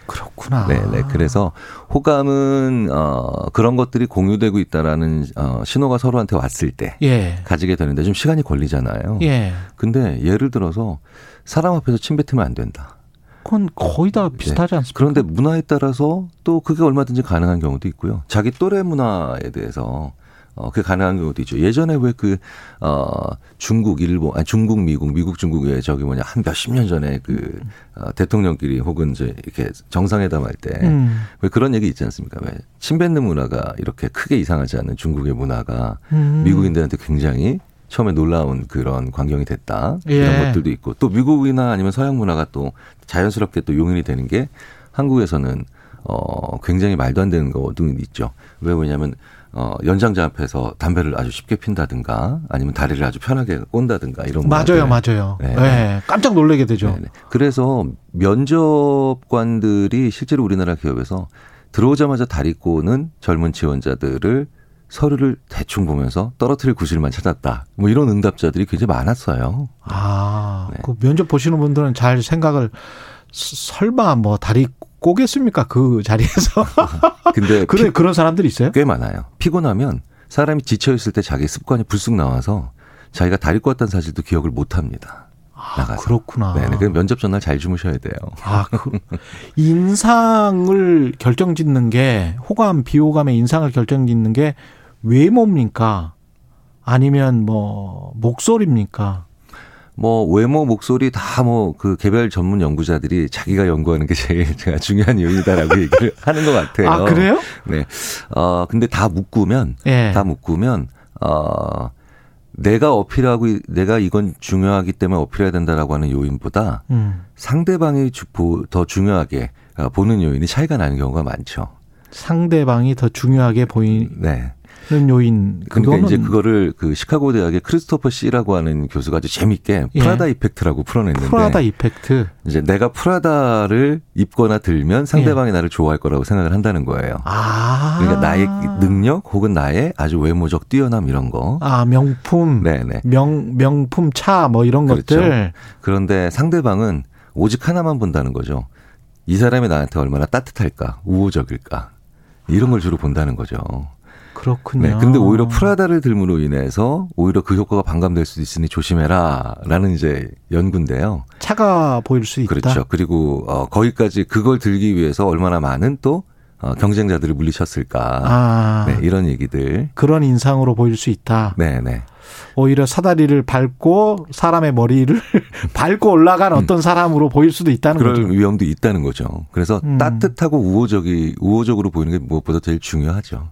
그렇구나. 네 네. 그래서 호감은 어 그런 것들이 공유되고 있다라는 어 신호가 서로한테 왔을 때 예. 가지게 되는데 좀 시간이 걸리잖아요. 예. 근데 예를 들어서 사람 앞에서 침 뱉으면 안 된다. 그건 거의 다 비슷하지 않습니까? 그런데 문화에 따라서 또 그게 얼마든지 가능한 경우도 있고요. 자기 또래 문화에 대해서 어, 그게 가능한 경우도 있죠. 예전에 왜 그, 어, 중국, 일본, 아니, 중국, 미국, 미국, 중국에 저기 뭐냐, 한 몇십 년 전에 그, 어, 대통령끼리 혹은 이제 이렇게 정상회담 할 때, 음. 왜 그런 얘기 있지 않습니까? 왜 침뱉는 문화가 이렇게 크게 이상하지 않은 중국의 문화가 음. 미국인들한테 굉장히 처음에 놀라운 그런 광경이 됐다. 예. 이런 것들도 있고 또 미국이나 아니면 서양 문화가 또 자연스럽게 또 용인이 되는 게 한국에서는 어 굉장히 말도 안 되는 거도 있죠. 왜 그러냐면 어 연장자 앞에서 담배를 아주 쉽게 핀다든가 아니면 다리를 아주 편하게 꼰다든가 이런 맞아요, 문화들. 맞아요. 네. 예. 깜짝 놀라게 되죠. 네네. 그래서 면접관들이 실제로 우리나라 기업에서 들어오자마자 다리 꼬는 젊은 지원자들을 서류를 대충 보면서 떨어뜨릴 구실만 찾았다. 뭐 이런 응답자들이 굉장히 많았어요. 아, 네. 그 면접 보시는 분들은 잘 생각을 스- 설마 뭐 다리 꼬겠습니까? 그 자리에서. [LAUGHS] 근데 [LAUGHS] 그래, 피- 그런 사람들이 있어요? 꽤 많아요. 피곤하면 사람이 지쳐 있을 때 자기 습관이 불쑥 나와서 자기가 다리 꼬았다는 사실도 기억을 못 합니다. 아. 그렇구나. 네, 그 면접 전날 잘 주무셔야 돼요. 아, 그 인상을 결정짓는 게 호감, 비호감의 인상을 결정짓는 게 외모입니까? 아니면 뭐 목소리입니까? 뭐 외모, 목소리 다 뭐 그 개별 전문 연구자들이 자기가 연구하는 게 제일 [LAUGHS] 제가 중요한 요인이다라고 [LAUGHS] 얘기를 하는 것 같아요. 아, 그래요? 네. 어 근데 다 묶으면 예. 다 묶으면 어 내가 어필하고 이- 내가 이건 중요하기 때문에 어필해야 된다라고 하는 요인보다 음. 상대방이 더 중요하게 어, 보는 요인이 차이가 나는 경우가 많죠. 상대방이 더 중요하게 보이는 네. 요인. 그러니까 이제 그거를 그 시카고 대학의 크리스토퍼 씨라고 하는 교수가 아주 재밌게 예. 프라다 이펙트라고 풀어냈는데 프라다 이펙트. 이제 내가 프라다를 입거나 들면 상대방이 나를 좋아할 거라고 생각을 한다는 거예요. 예. 아. 그러니까 나의 능력 혹은 나의 아주 외모적 뛰어남 이런 거. 아, 명품. 네네. 명, 명품 차 뭐 이런 그렇죠. 것들. 그런데 상대방은 오직 하나만 본다는 거죠. 이 사람이 나한테 얼마나 따뜻할까, 우호적일까. 이런 걸 주로 본다는 거죠. 그렇군요. 네. 근데 오히려 프라다를 들므로 인해서 오히려 그 효과가 반감될 수도 있으니 조심해라. 라는 이제 연구인데요. 차가 보일 수 있다. 그렇죠. 그리고 어 거기까지 그걸 들기 위해서 얼마나 많은 또 어, 경쟁자들을 물리쳤을까. 아. 네, 이런 얘기들. 그런 인상으로 보일 수 있다. 네, 네. 오히려 사다리를 밟고 사람의 머리를 [LAUGHS] 밟고 올라간 어떤 사람으로 보일 수도 있다는 그럴 거죠. 위험도 있다는 거죠. 그래서 음. 따뜻하고 우호적이 우호적으로 보이는 게 무엇보다 제일 중요하죠.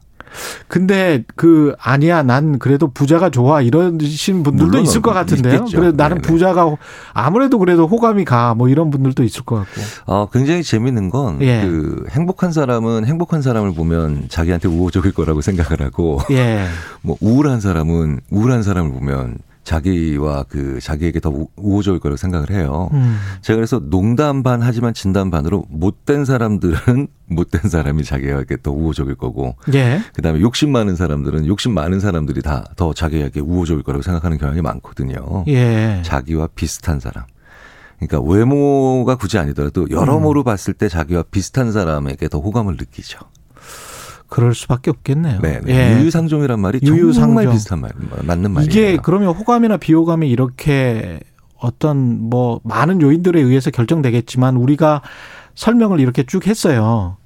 근데 그 아니야 난 그래도 부자가 좋아 이러신 분들도 있을 것 같은데요. 있겠죠. 그래 나는 네네. 부자가 아무래도 그래도 호감이 가 뭐 이런 분들도 있을 것 같고. 어, 굉장히 재밌는 건, 예. 그, 행복한 사람은 행복한 사람을 보면 자기한테 우호적일 거라고 생각을 하고, 예. [LAUGHS] 뭐, 우울한 사람은 우울한 사람을 보면 자기와 그, 자기에게 더 우- 우호적일 거라고 생각을 해요. 음. 제가 그래서 농담 반 하지만 진담 반으로 못된 사람들은 [LAUGHS] 못된 사람이 자기에게 더 우호적일 거고, 예. 그 다음에 욕심 많은 사람들은 욕심 많은 사람들이 다 더 자기에게 우호적일 거라고 생각하는 경향이 많거든요. 예. 자기와 비슷한 사람. 그러니까 외모가 굳이 아니더라도 여러모로 봤을 때 자기와 비슷한 사람에게 더 호감을 느끼죠. 그럴 수밖에 없겠네요. 네, 네. 예. 유유상종이란 말이 유유상종. 정말 비슷한 말, 맞는 말이에요. 이게 그러면 호감이나 비호감이 이렇게 어떤 뭐 많은 요인들에 의해서 결정되겠지만 우리가 설명을 이렇게 쭉 했어요.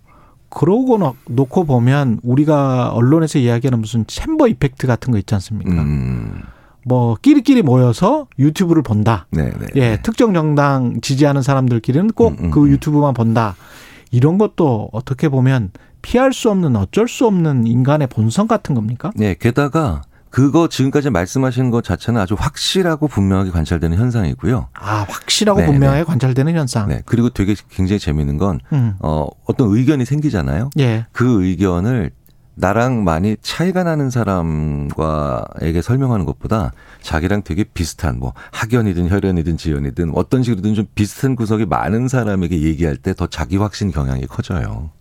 그러고 놓- 놓고 보면 우리가 언론에서 이야기하는 무슨 챔버 이펙트 같은 거 있지 않습니까? 음, 뭐 끼리끼리 모여서 유튜브를 본다. 네, 네. 예, 특정 정당 지지하는 사람들끼리는 꼭 음, 음, 그 음. 유튜브만 본다. 이런 것도 어떻게 보면 피할 수 없는 어쩔 수 없는 인간의 본성 같은 겁니까? 네, 게다가 그거 지금까지 말씀하신 것 자체는 아주 확실하고 분명하게 관찰되는 현상이고요. 아, 확실하고 네, 분명하게 관찰되는 현상. 네, 그리고 되게 굉장히 재미있는 건 음. 어, 어떤 의견이 생기잖아요. 예. 그 의견을 나랑 많이 차이가 나는 사람과에게 설명하는 것보다 자기랑 되게 비슷한 뭐 학연이든 혈연이든 지연이든 어떤 식으로든 좀 비슷한 구석이 많은 사람에게 얘기할 때 더 자기 확신 경향이 커져요.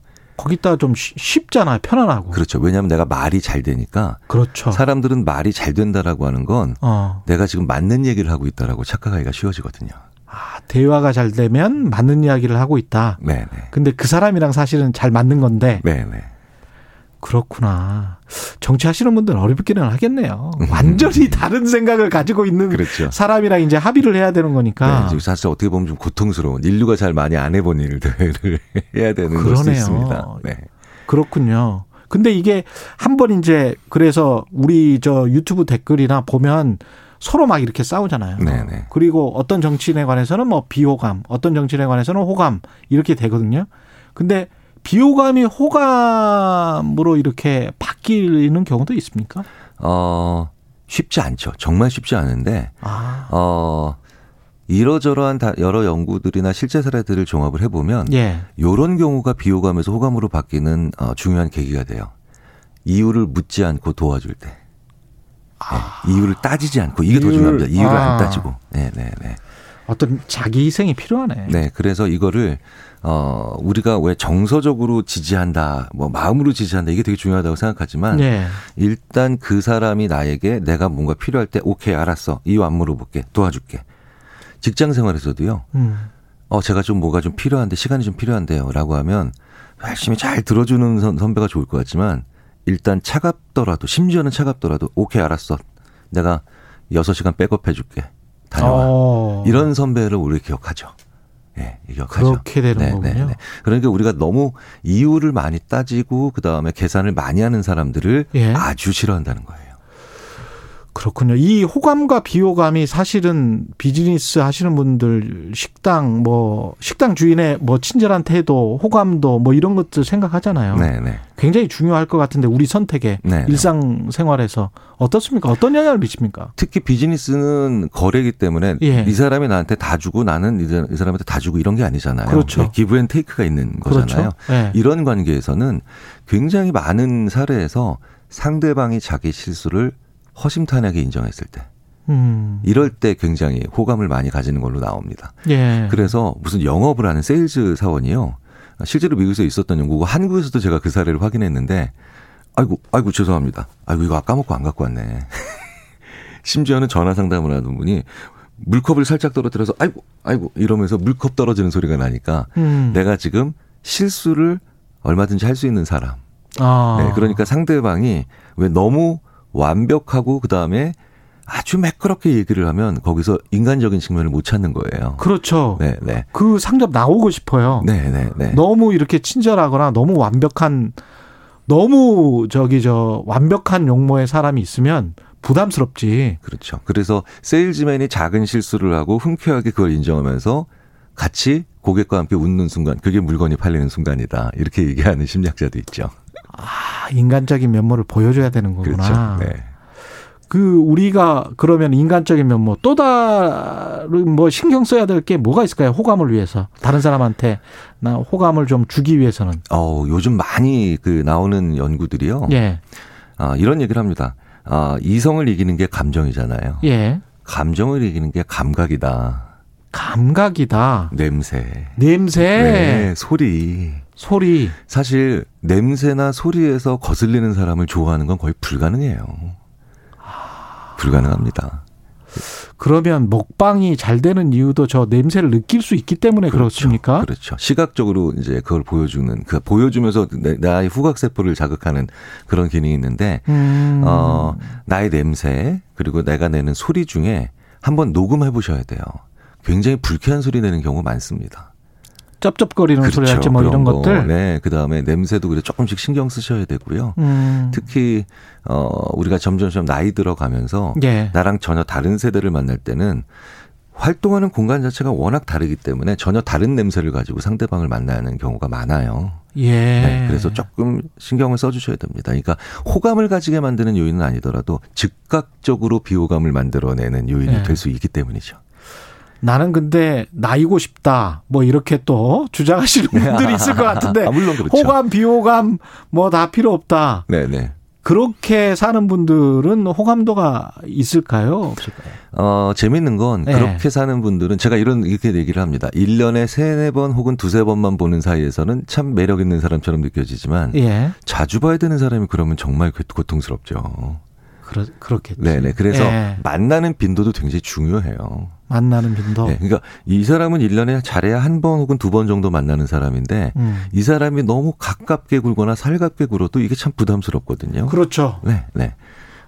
거기다 좀 쉬- 쉽잖아요. 편안하고. 그렇죠. 왜냐하면 내가 말이 잘 되니까 그렇죠. 사람들은 말이 잘 된다라고 하는 건 어. 내가 지금 맞는 얘기를 하고 있다라고 착각하기가 쉬워지거든요. 아, 대화가 잘 되면 맞는 이야기를 하고 있다. 네, 네. 근데 그 사람이랑 사실은 잘 맞는 건데 네, 네. 그렇구나. 정치하시는 분들은 어렵기는 하겠네요. 완전히 다른 생각을 가지고 있는 그렇죠. 사람이랑 이제 합의를 해야 되는 거니까. 네, 사실 어떻게 보면 좀 고통스러운 인류가 잘 많이 안 해본 일들을 [LAUGHS] 해야 되는 그러네요. 있습니다. 네. 그렇군요. 근데 이게 한 번 이제 그래서 우리 저 유튜브 댓글이나 보면 서로 막 이렇게 싸우잖아요. 네네. 그리고 어떤 정치인에 관해서는 뭐 비호감, 어떤 정치인에 관해서는 호감 이렇게 되거든요. 근데 비호감이 호감으로 이렇게 바뀌는 경우도 있습니까? 어, 쉽지 않죠. 정말 쉽지 않은데, 아, 어, 이러저러한 다- 여러 연구들이나 실제 사례들을 종합을 해보면, 예. 요런 경우가 비호감에서 호감으로 바뀌는 어, 중요한 계기가 돼요. 이유를 묻지 않고 도와줄 때. 네, 이유를 따지지 않고 이게 더 이유를- 중요합니다. 이유를 아. 안 따지고. 네, 네, 네. 어떤 자기 희생이 필요하네. 네, 그래서 이거를 어 우리가 왜 정서적으로 지지한다, 뭐 마음으로 지지한다 이게 되게 중요하다고 생각하지만 예. 일단 그 사람이 나에게 내가 뭔가 필요할 때 오케이 알았어 이유 안 물어볼게 도와줄게. 직장 생활에서도요. 음. 어 제가 좀 뭐가 좀 필요한데 시간이 좀 필요한데요라고 하면 열심히 잘 들어주는 선, 선배가 좋을 것 같지만 일단 차갑더라도 심지어는 차갑더라도 오케이 알았어 내가 6시간 백업해 줄게 다녀와 어. 이런 선배를 우리 기억하죠. 예, 기억하죠. 그렇게 되는 거군요. 그러니까 우리가 너무 이유를 많이 따지고 그 다음에 계산을 많이 하는 사람들을 예. 아주 싫어한다는 거예요. 그렇군요. 이 호감과 비호감이 사실은 비즈니스 하시는 분들 식당 뭐 식당 주인의 뭐 친절한 태도, 호감도 뭐 이런 것들 생각하잖아요. 네, 네. 굉장히 중요할 것 같은데 우리 선택에 네. 일상생활에서 어떻습니까? 어떤 영향을 미칩니까? 특히 비즈니스는 거래이기 때문에 예. 이 사람이 나한테 다 주고 나는 이 사- 사람한테 다 주고 이런 게 아니잖아요. 그렇죠. 네, give and take가 있는 거잖아요. 그렇죠. 예. 이런 관계에서는 굉장히 많은 사례에서 상대방이 자기 실수를 허심탄회하게 인정했을 때 음. 이럴 때 굉장히 호감을 많이 가지는 걸로 나옵니다. 예. 그래서 무슨 영업을 하는 세일즈 사원이요. 실제로 미국에서 있었던 연구고 한국에서도 제가 그 사례를 확인했는데 아이고 아이고 죄송합니다. 아이고 이거 아까 먹고 안 갖고 왔네. [LAUGHS] 심지어는 전화 상담을 하는 분이 물컵을 살짝 떨어뜨려서 아이고 아이고 이러면서 물컵 떨어지는 소리가 나니까 음. 내가 지금 실수를 얼마든지 할 수 있는 사람. 아. 네, 그러니까 상대방이 왜 너무 완벽하고 그 다음에 아주 매끄럽게 얘기를 하면 거기서 인간적인 측면을 못 찾는 거예요. 그렇죠. 네, 네. 그 상점 나오고 싶어요. 네, 네, 네. 너무 이렇게 친절하거나 너무 완벽한 너무 저기 저 완벽한 용모의 사람이 있으면 부담스럽지. 그렇죠. 그래서 세일즈맨이 작은 실수를 하고 흔쾌하게 그걸 인정하면서 같이 고객과 함께 웃는 순간, 그게 물건이 팔리는 순간이다. 이렇게 얘기하는 심리학자도 있죠. 아, 인간적인 면모를 보여줘야 되는 거구나. 그렇죠. 네. 그 우리가 그러면 인간적인 면모 또 다른 뭐 신경 써야 될 게 뭐가 있을까요? 호감을 위해서 다른 사람한테 나 호감을 좀 주기 위해서는 어, 요즘 많이 그 나오는 연구들이요. 예, 아, 이런 얘기를 합니다. 아, 이성을 이기는 게 감정이잖아요. 예, 감정을 이기는 게 감각이다. 감각이다. 냄새. 냄새, 네, 소리. 소리. 사실 냄새나 소리에서 거슬리는 사람을 좋아하는 건 거의 불가능해요. 불가능합니다. 그러면 먹방이 잘 되는 이유도 저 냄새를 느낄 수 있기 때문에 그렇습니까 그렇죠. 시각적으로 이제 그걸 보여주는 그 보여주면서 내- 나의 후각 세포를 자극하는 그런 기능이 있는데 음. 어 나의 냄새 그리고 내가 내는 소리 중에 한번 녹음해 보셔야 돼요. 굉장히 불쾌한 소리 내는 경우 많습니다. 쩝쩝거리는 소리 할지 뭐 이런 그렇죠. 거. 것들. 네. 그 다음에 냄새도 그래 조금씩 신경 쓰셔야 되고요. 음. 특히 어 우리가 점점점 나이 들어가면서 예. 나랑 전혀 다른 세대를 만날 때는 활동하는 공간 자체가 워낙 다르기 때문에 전혀 다른 냄새를 가지고 상대방을 만나는 경우가 많아요. 예. 네, 그래서 조금 신경을 써주셔야 됩니다. 그러니까 호감을 가지게 만드는 요인은 아니더라도 즉각적으로 비호감을 만들어내는 요인이 네. 될수 있기 때문이죠. 나는 근데 나이고 싶다. 뭐 이렇게 또 주장하시는 분들이 있을 것 같은데 [LAUGHS] 아, 물론 그렇죠. 호감, 비호감 뭐 다 필요 없다. 네네. 그렇게 사는 분들은 호감도가 있을까요? 없을까요? 어, 재밌는 건 네. 그렇게 사는 분들은 제가 이런 이렇게 얘기를 합니다. 1년에 세네 번 혹은 두세 번만 보는 사이에서는 참 매력 있는 사람처럼 느껴지지만 예. 자주 봐야 되는 사람이 그러면 정말 고- 고통스럽죠. 그렇, 그렇겠지. 네네. 그래서 예. 만나는 빈도도 굉장히 중요해요. 만나는 빈도. 네, 그러니까 이 사람은 일년에 잘해야 한 번 혹은 두 번 정도 만나는 사람인데 음. 이 사람이 너무 가깝게 굴거나 살갑게 굴어도 이게 참 부담스럽거든요. 그렇죠. 네, 네.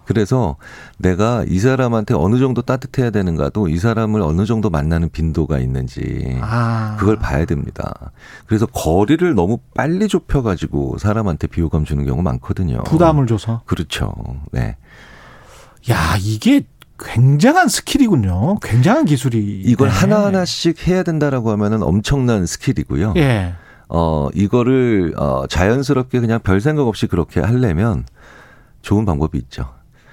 그래서 내가 이 사람한테 어느 정도 따뜻해야 되는가도 이 사람을 어느 정도 만나는 빈도가 있는지 아. 그걸 봐야 됩니다. 그래서 거리를 너무 빨리 좁혀가지고 사람한테 비호감 주는 경우 많거든요. 부담을 줘서. 그렇죠. 네. 야, 이게 굉장한 스킬이군요. 굉장한 기술이. 이걸 네. 하나하나씩 해야 된다라고 하면은 엄청난 스킬이고요. 예. 어, 이거를, 어, 자연스럽게 그냥 별 생각 없이 그렇게 하려면 좋은 방법이 있죠.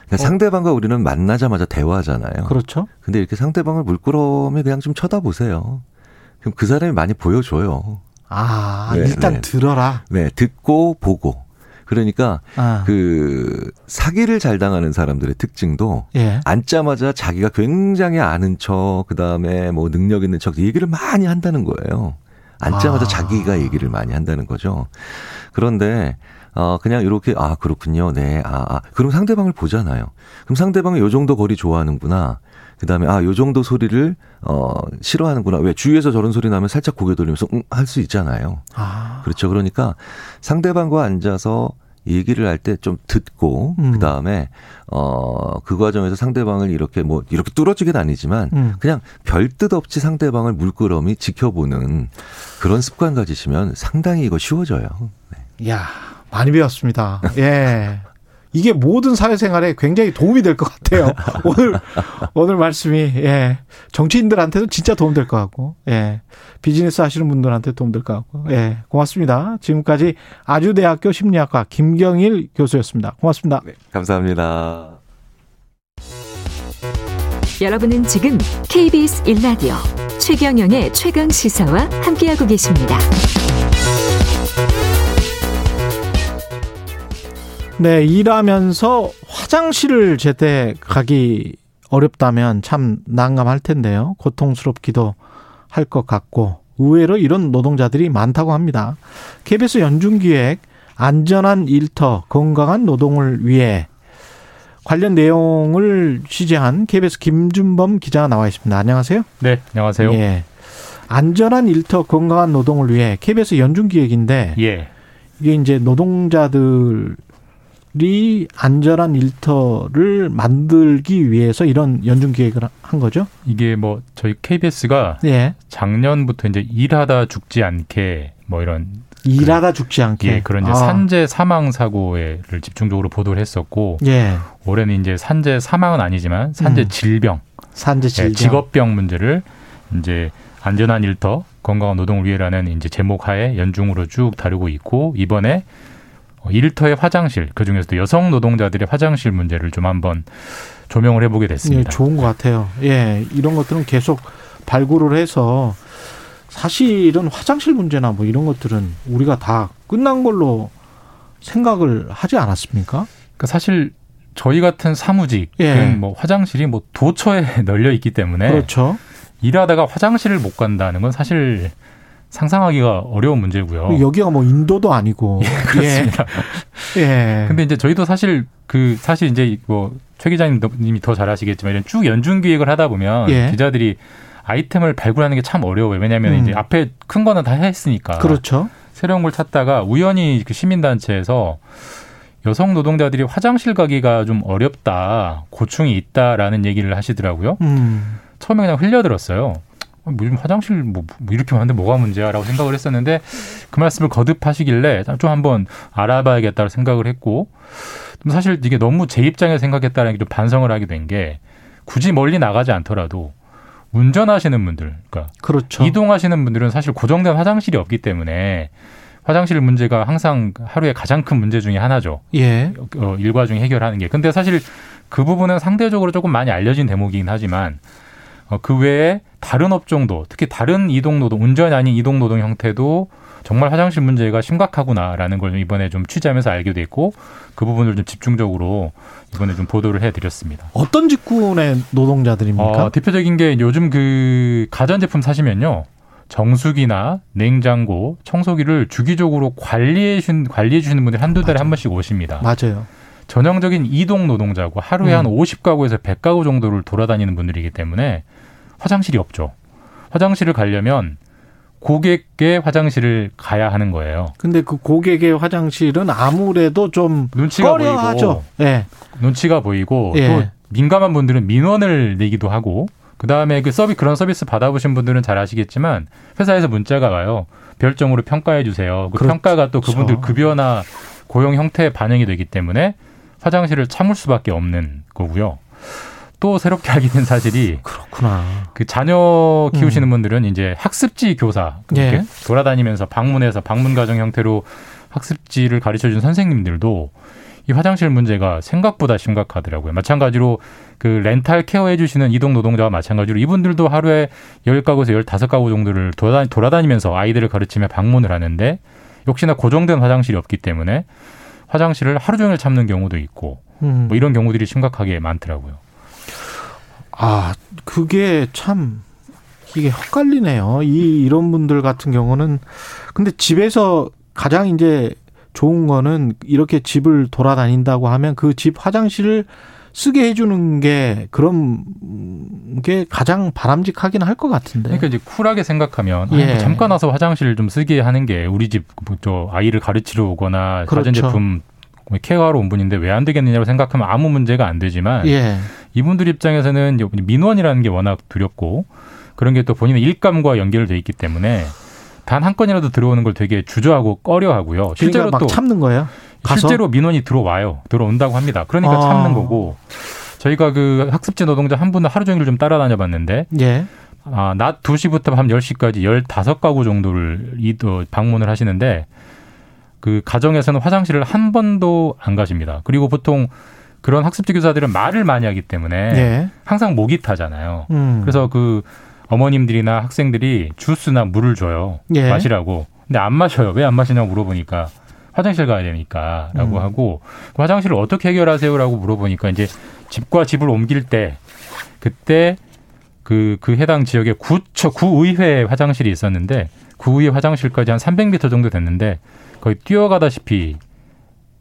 그러니까 상대방과 우리는 만나자마자 대화하잖아요. 어. 그렇죠. 근데 이렇게 상대방을 물끄러미 그냥 좀 쳐다보세요. 그럼 그 사람이 많이 보여줘요. 아, 네, 일단 네. 들어라. 네, 듣고 보고. 그러니까 아. 그 사기를 잘 당하는 사람들의 특징도 예. 앉자마자 자기가 굉장히 아는 척, 그 다음에 뭐 능력 있는 척 얘기를 많이 한다는 거예요. 앉자마자 아. 자기가 얘기를 많이 한다는 거죠. 그런데 어 그냥 이렇게 아 그렇군요, 네, 아, 아 그럼 상대방을 보잖아요. 그럼 상대방은 요 정도 거리 좋아하는구나. 그 다음에 아 요 정도 소리를 어 싫어하는구나. 왜 주위에서 저런 소리 나면 살짝 고개 돌리면서 응 할 수 있잖아요. 아. 그렇죠. 그러니까 상대방과 앉아서 얘기를 할 때 좀 듣고 음. 그다음에 어그 과정에서 상대방을 이렇게 뭐 이렇게 뚫어지긴 아니지만 음. 그냥 별뜻 없이 상대방을 물끄러미 지켜보는 그런 습관 가지시면 상당히 이거 쉬워져요. 네. 야, 많이 배웠습니다. 예. [LAUGHS] 이게 모든 사회생활에 굉장히 도움이 될 것 같아요. [LAUGHS] 오늘, 오늘 말씀이, 예. 정치인들한테도 진짜 도움 될 것 같고, 예. 비즈니스 하시는 분들한테 도움 될 것 같고, 예. 고맙습니다. 지금까지 아주대학교 심리학과 김경일 교수였습니다. 고맙습니다. 감사합니다. 여러분은 지금 KBS 1라디오 최경영의 최강 시사와 함께하고 계십니다. 네, 일하면서 화장실을 제때 가기 어렵다면 참 난감할 텐데요. 고통스럽기도 할 것 같고 의외로 이런 노동자들이 많다고 합니다. KBS 연중기획 안전한 일터 건강한 노동을 위해 관련 내용을 취재한 KBS 김준범 기자가 나와 있습니다. 안녕하세요. 네, 안녕하세요. 예. 안전한 일터 건강한 노동을 위해 KBS 연중기획인데 예. 이게 이제 노동자들 이 안전한 일터를 만들기 위해서 이런 연중 기획을 한 거죠. 이게 뭐 저희 KBS가 예. 작년부터 이제 일하다 죽지 않게 뭐 이런 일하다 죽지 않게. 예, 그런 이제 아. 산재 사망 사고를 집중적으로 보도를 했었고 예. 올해는 이제 산재 사망은 아니지만 산재 음. 질병, 산재 예, 질병. 직업병 문제를 이제 안전한 일터 건강한 노동을 위해라는 이제 제목 하에 연중으로 쭉 다루고 있고 이번에 어, 일터의 화장실 그 중에서도 여성 노동자들의 화장실 문제를 좀 한번 조명을 해보게 예, 됐습니다. 좋은 것 같아요. 예. 이런 것들은 계속 발굴을 해서 사실은 화장실 문제나 뭐 이런 것들은 우리가 다 끝난 걸로 생각을 하지 않았습니까? 그러니까 사실 저희 같은 사무직은 예. 뭐 화장실이 뭐 도처에 [LAUGHS] 널려 있기 때문에 그렇죠. 일하다가 화장실을 못 간다는 건 사실 상상하기가 어려운 문제고요. 여기가 뭐 인도도 아니고. [LAUGHS] 그렇습니다. 예. 예. 근데 이제 저희도 사실 그 사실 이제 뭐 최 기자님이 더 잘 아시겠지만 이런 쭉 연중 기획을 하다 보면 예. 기자들이 아이템을 발굴하는 게 참 어려워요. 왜냐하면 음. 이제 앞에 큰 거는 다 했으니까. 그렇죠. 새로운 걸 찾다가 우연히 그 시민단체에서 여성 노동자들이 화장실 가기가 좀 어렵다, 고충이 있다라는 얘기를 하시더라고요. 음. 처음에 그냥 흘려들었어요. 아, 뭐 요즘 화장실 뭐, 뭐 이렇게 많은데 뭐가 문제야라고 생각을 했었는데 그 말씀을 거듭하시길래 좀 한번 알아봐야겠다고 생각을 했고 좀 사실 이게 너무 제 입장에 생각했다는 게 좀 반성을 하게 된 게 굳이 멀리 나가지 않더라도 운전하시는 분들, 그러니까 그렇죠. 이동하시는 분들은 사실 고정된 화장실이 없기 때문에 화장실 문제가 항상 하루에 가장 큰 문제 중에 하나죠. 예. 어, 일과 중에 해결하는 게. 근데 사실 그 부분은 상대적으로 조금 많이 알려진 대목이긴 하지만 어, 그 외에 다른 업종도 특히 다른 이동 노동, 운전이 아닌 이동 노동 형태도 정말 화장실 문제가 심각하구나라는 걸 이번에 좀 취재하면서 알게 됐고 그 부분을 좀 집중적으로 이번에 좀 보도를 해드렸습니다. 어떤 직군의 노동자들입니까? 어, 대표적인 게 요즘 그 가전제품 사시면요. 정수기나 냉장고, 청소기를 주기적으로 관리해 주신 관리해 주시는 분들이 한두 달에 한 번씩 오십니다. 맞아요. 전형적인 이동 노동자고 하루에 음. 한 50가구에서 100가구 정도를 돌아다니는 분들이기 때문에 화장실이 없죠. 화장실을 가려면 고객의 화장실을 가야 하는 거예요. 근데 그 고객의 화장실은 아무래도 좀 눈치가 꺼려하죠. 보이고 예. 눈치가 보이고 예. 또 민감한 분들은 민원을 내기도 하고 그 다음에 그 서비 그런 서비스 받아보신 분들은 잘 아시겠지만 회사에서 문자가 와요. 별점으로 평가해 주세요. 그 그렇죠. 평가가 또 그분들 급여나 고용 형태에 반영이 되기 때문에 화장실을 참을 수밖에 없는 거고요. 또 새롭게 알게 된 사실이 그렇구나. 그 자녀 키우시는 음. 분들은 이제 학습지 교사 예. 이렇게 돌아다니면서 방문해서 방문 가정 형태로 학습지를 가르쳐 준 선생님들도 이 화장실 문제가 생각보다 심각하더라고요. 마찬가지로 그 렌탈 케어 해 주시는 이동 노동자와 마찬가지로 이분들도 하루에 열 가구에서 열다섯 가구 정도를 돌아다니, 돌아다니면서 아이들을 가르치며 방문을 하는데 역시나 고정된 화장실이 없기 때문에 화장실을 하루 종일 참는 경우도 있고 음. 뭐 이런 경우들이 심각하게 많더라고요. 아, 그게 참 이게 헛갈리네요. 이 이런 분들 같은 경우는 근데 집에서 가장 이제 좋은 거는 이렇게 집을 돌아다닌다고 하면 그 집 화장실을 쓰게 해주는 게 그런 게 가장 바람직하긴 할 것 같은데. 그러니까 이제 쿨하게 생각하면 예. 아, 뭐 잠깐 와서 화장실 좀 쓰게 하는 게 우리 집 저 아이를 가르치러 오거나 그렇죠. 가전제품 케어하러 온 분인데 왜 안 되겠느냐고 생각하면 아무 문제가 안 되지만 예. 이분들 입장에서는 민원이라는 게 워낙 두렵고 그런 게 또 본인의 일감과 연결돼 있기 때문에 단 한 건이라도 들어오는 걸 되게 주저하고 꺼려하고요. 실제로 그러니까 막또 참는 거예요. 가서? 실제로 민원이 들어와요. 들어온다고 합니다. 그러니까 아. 참는 거고 저희가 그 학습지 노동자 한 분을 하루 종일 좀 따라다녀 봤는데 예. 아, 낮 2시부터 밤 10시까지 15가구 정도를 이, 어, 방문을 하시는데 그 가정에서는 화장실을 한 번도 안 가십니다. 그리고 보통 그런 학습지 교사들은 말을 많이 하기 때문에 예. 항상 목이 타잖아요. 음. 그래서 그 어머님들이나 학생들이 주스나 물을 줘요. 예. 마시라고. 근데 안 마셔요. 왜 안 마시냐고 물어보니까 화장실 가야 되니까 라고 음. 하고 그 화장실을 어떻게 해결하세요라고 물어보니까 이제 집과 집을 옮길 때 그때 그, 그 해당 지역에 구처, 구의회 화장실이 있었는데 구의회 화장실까지 한 300m 정도 됐는데 거의 뛰어가다시피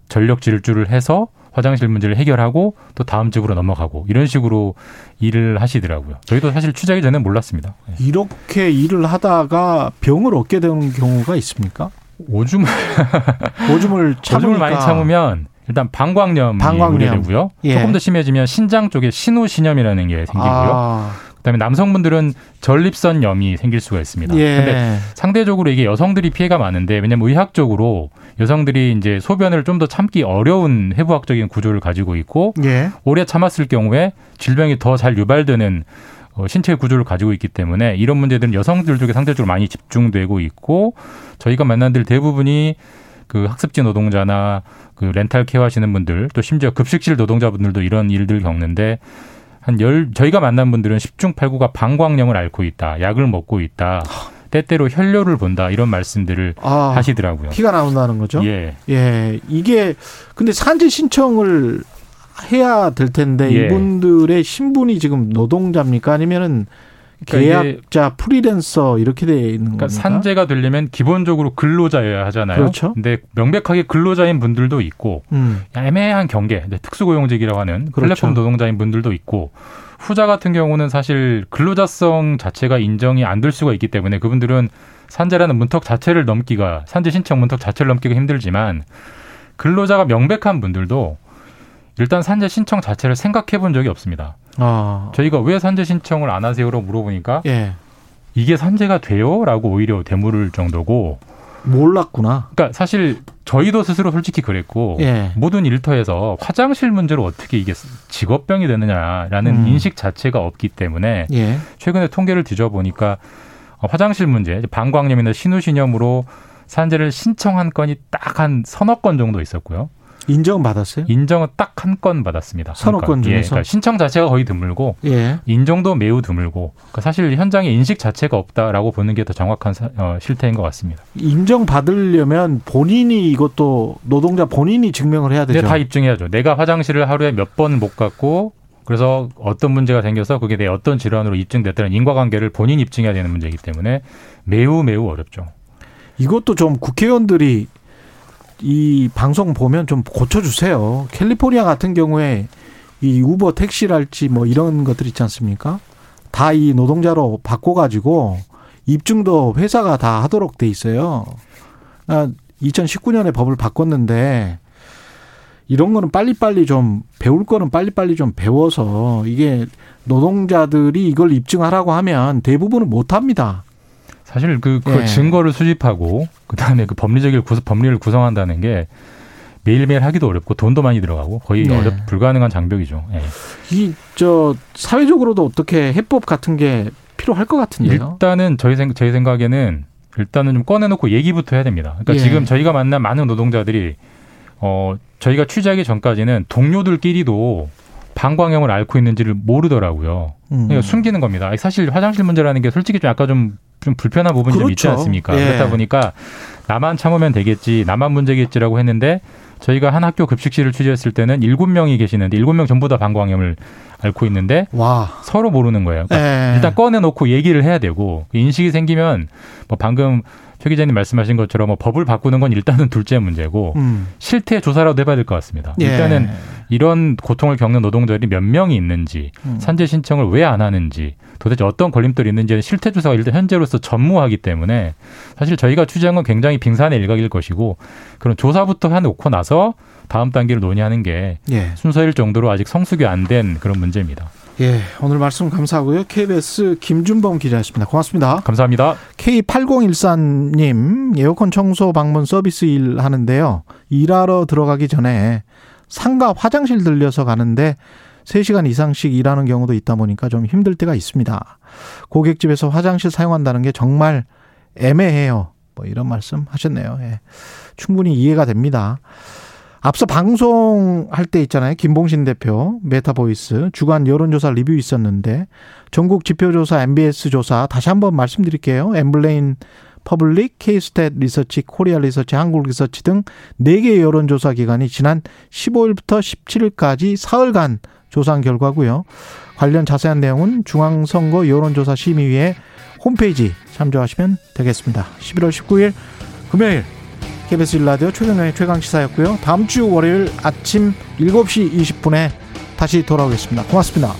전력 질주를 해서 화장실 문제를 해결하고 또 다음 집으로 넘어가고 이런 식으로 일을 하시더라고요. 저희도 사실 취재하기 전에 몰랐습니다. 네. 이렇게 일을 하다가 병을 얻게 되는 경우가 있습니까? 오줌 오줌을 [LAUGHS] 참으니까 [LAUGHS] 오줌을 많이 참으면 일단 방광염이 방광염. 우려되고요. 예. 조금 더 심해지면 신장 쪽에 신우신염이라는 게 생기고요. 아, 그다음에 남성분들은 전립선 염이 생길 수가 있습니다. 예. 근데 상대적으로 이게 여성들이 피해가 많은데 왜냐면 의학적으로 여성들이 이제 소변을 좀 더 참기 어려운 해부학적인 구조를 가지고 있고 예. 오래 참았을 경우에 질병이 더 잘 유발되는 어, 신체 구조를 가지고 있기 때문에 이런 문제들은 여성들 쪽에 상대적으로 많이 집중되고 있고 저희가 만난 들 대부분이 그 학습지 노동자나 그 렌탈 케어 하시는 분들 또 심지어 급식실 노동자분들도 이런 일들 겪는데 한 열 저희가 만난 분들은 10중 8구가 방광염을 앓고 있다. 약을 먹고 있다. 때때로 혈뇨를 본다. 이런 말씀들을 아, 하시더라고요. 피가 나온다는 거죠? 예. 예, 이게 근데 산재 신청을 해야 될 텐데 예. 이분들의 신분이 지금 노동자입니까 아니면은 그러니까 계약자 프리랜서 이렇게 돼 있는 그러니까 겁니까? 산재가 되려면 기본적으로 근로자여야 하잖아요. 그렇죠. 근데 명백하게 근로자인 분들도 있고 음, 애매한 경계, 특수고용직이라고 하는 그렇죠. 플랫폼 노동자인 분들도 있고 후자 같은 경우는 사실 근로자성 자체가 인정이 안 될 수가 있기 때문에 그분들은 산재라는 문턱 자체를 넘기가 산재 신청 문턱 자체를 넘기가 힘들지만 근로자가 명백한 분들도 일단 산재 신청 자체를 생각해 본 적이 없습니다. 아, 저희가 왜 산재 신청을 안 하세요라고 물어보니까 예, 이게 산재가 돼요라고 오히려 되물을 정도고 몰랐구나. 그러니까 사실 저희도 스스로 솔직히 그랬고 예. 모든 일터에서 화장실 문제로 어떻게 이게 직업병이 되느냐라는 음. 인식 자체가 없기 때문에 예, 최근에 통계를 뒤져보니까 어, 화장실 문제, 방광염이나 신우신염으로 산재를 신청한 건이 딱 한 서너 건 정도 있었고요. 인정 받았어요? 인정은 딱 한 건 받았습니다. 한 서너 건 예, 중에서? 그러니까 신청 자체가 거의 드물고 예, 인정도 매우 드물고 그러니까 사실 현장에 인식 자체가 없다라고 보는 게 더 정확한 사- 어, 실태인 것 같습니다. 인정 받으려면 본인이 이것도 노동자 본인이 증명을 해야 되죠. 다 입증해야죠. 내가 화장실을 하루에 몇 번 못 갔고 그래서 어떤 문제가 생겨서 그게 내 어떤 질환으로 입증됐다는 인과관계를 본인 입증해야 되는 문제이기 때문에 매우 매우 어렵죠. 이것도 좀 국회의원들이 이 방송 보면 좀 고쳐주세요. 캘리포니아 같은 경우에 이 우버 택시랄지 뭐 이런 것들 있지 않습니까? 다 이 노동자로 바꿔가지고 입증도 회사가 다 하도록 돼 있어요. 2019년에 법을 바꿨는데 이런 거는 빨리빨리 좀 배울 거는 빨리빨리 좀 배워서 이게 노동자들이 이걸 입증하라고 하면 대부분은 못 합니다. 사실 그, 그 예. 증거를 수집하고 그다음에 그 법리적인 구성, 법리를 구성한다는 게 매일매일 하기도 어렵고 돈도 많이 들어가고 거의 네. 어렵 불가능한 장벽이죠. 예. 이저 사회적으로도 어떻게 해법 같은 게 필요할 것 같은데요. 일단은 저희 생 제 생각에는 일단은 좀 꺼내놓고 얘기부터 해야 됩니다. 그러니까 예. 지금 저희가 만난 많은 노동자들이 어 저희가 취재하기 전까지는 동료들끼리도 방광염을 앓고 있는지를 모르더라고요. 음. 그러니까 숨기는 겁니다. 사실 화장실 문제라는 게 솔직히 좀 아까 좀, 좀 불편한 부분이 좀 있지 그렇죠. 않습니까? 예. 그렇다 보니까 나만 참으면 되겠지, 나만 문제겠지라고 했는데 저희가 한 학교 급식실을 취재했을 때는 일곱 명이 계시는데 일곱 명 전부 다 방광염을 앓고 있는데 와. 서로 모르는 거예요. 그러니까 예. 일단 꺼내놓고 얘기를 해야 되고 인식이 생기면 뭐 방금 최 기자님 말씀하신 것처럼 뭐 법을 바꾸는 건 일단은 둘째 문제고 음. 실태 조사라도 해봐야 될 것 같습니다. 예. 일단은 이런 고통을 겪는 노동자들이 몇 명이 있는지 음. 산재 신청을 왜 안 하는지 도대체 어떤 걸림돌이 있는지는 실태 조사가 일단 현재로서 전무하기 때문에 사실 저희가 취재한 건 굉장히 빙산의 일각일 것이고 그런 조사부터 해놓고 나서 다음 단계를 논의하는 게 예. 순서일 정도로 아직 성숙이 안 된 그런 문제입니다. 예. 오늘 말씀 감사하고요. KBS 김준범 기자였습니다. 고맙습니다. 감사합니다. K8014님, 에어컨 청소 방문 서비스 일 하는데요. 일하러 들어가기 전에 상가 화장실 들려서 가는데 3시간 이상씩 일하는 경우도 있다 보니까 좀 힘들 때가 있습니다. 고객집에서 화장실 사용한다는 게 정말 애매해요. 뭐 이런 말씀 하셨네요. 예. 충분히 이해가 됩니다. 앞서 방송할 때 있잖아요. 김봉신 대표, 메타보이스, 주간 여론조사 리뷰 있었는데, 전국 지표조사, NBS 조사, 다시 한번 말씀드릴게요. 엠브레인 퍼블릭, 케이스탯 리서치, 코리아 리서치, 한국 리서치 등 4개 여론조사 기관이 지난 15일부터 17일까지 사흘간 조사한 결과고요. 관련 자세한 내용은 중앙선거 여론조사 심의위의 홈페이지 참조하시면 되겠습니다. 11월 19일 금요일 KBS 일라디오 최경영의 최강시사였고요. 다음 주 월요일 아침 7시 20분에 다시 돌아오겠습니다. 고맙습니다.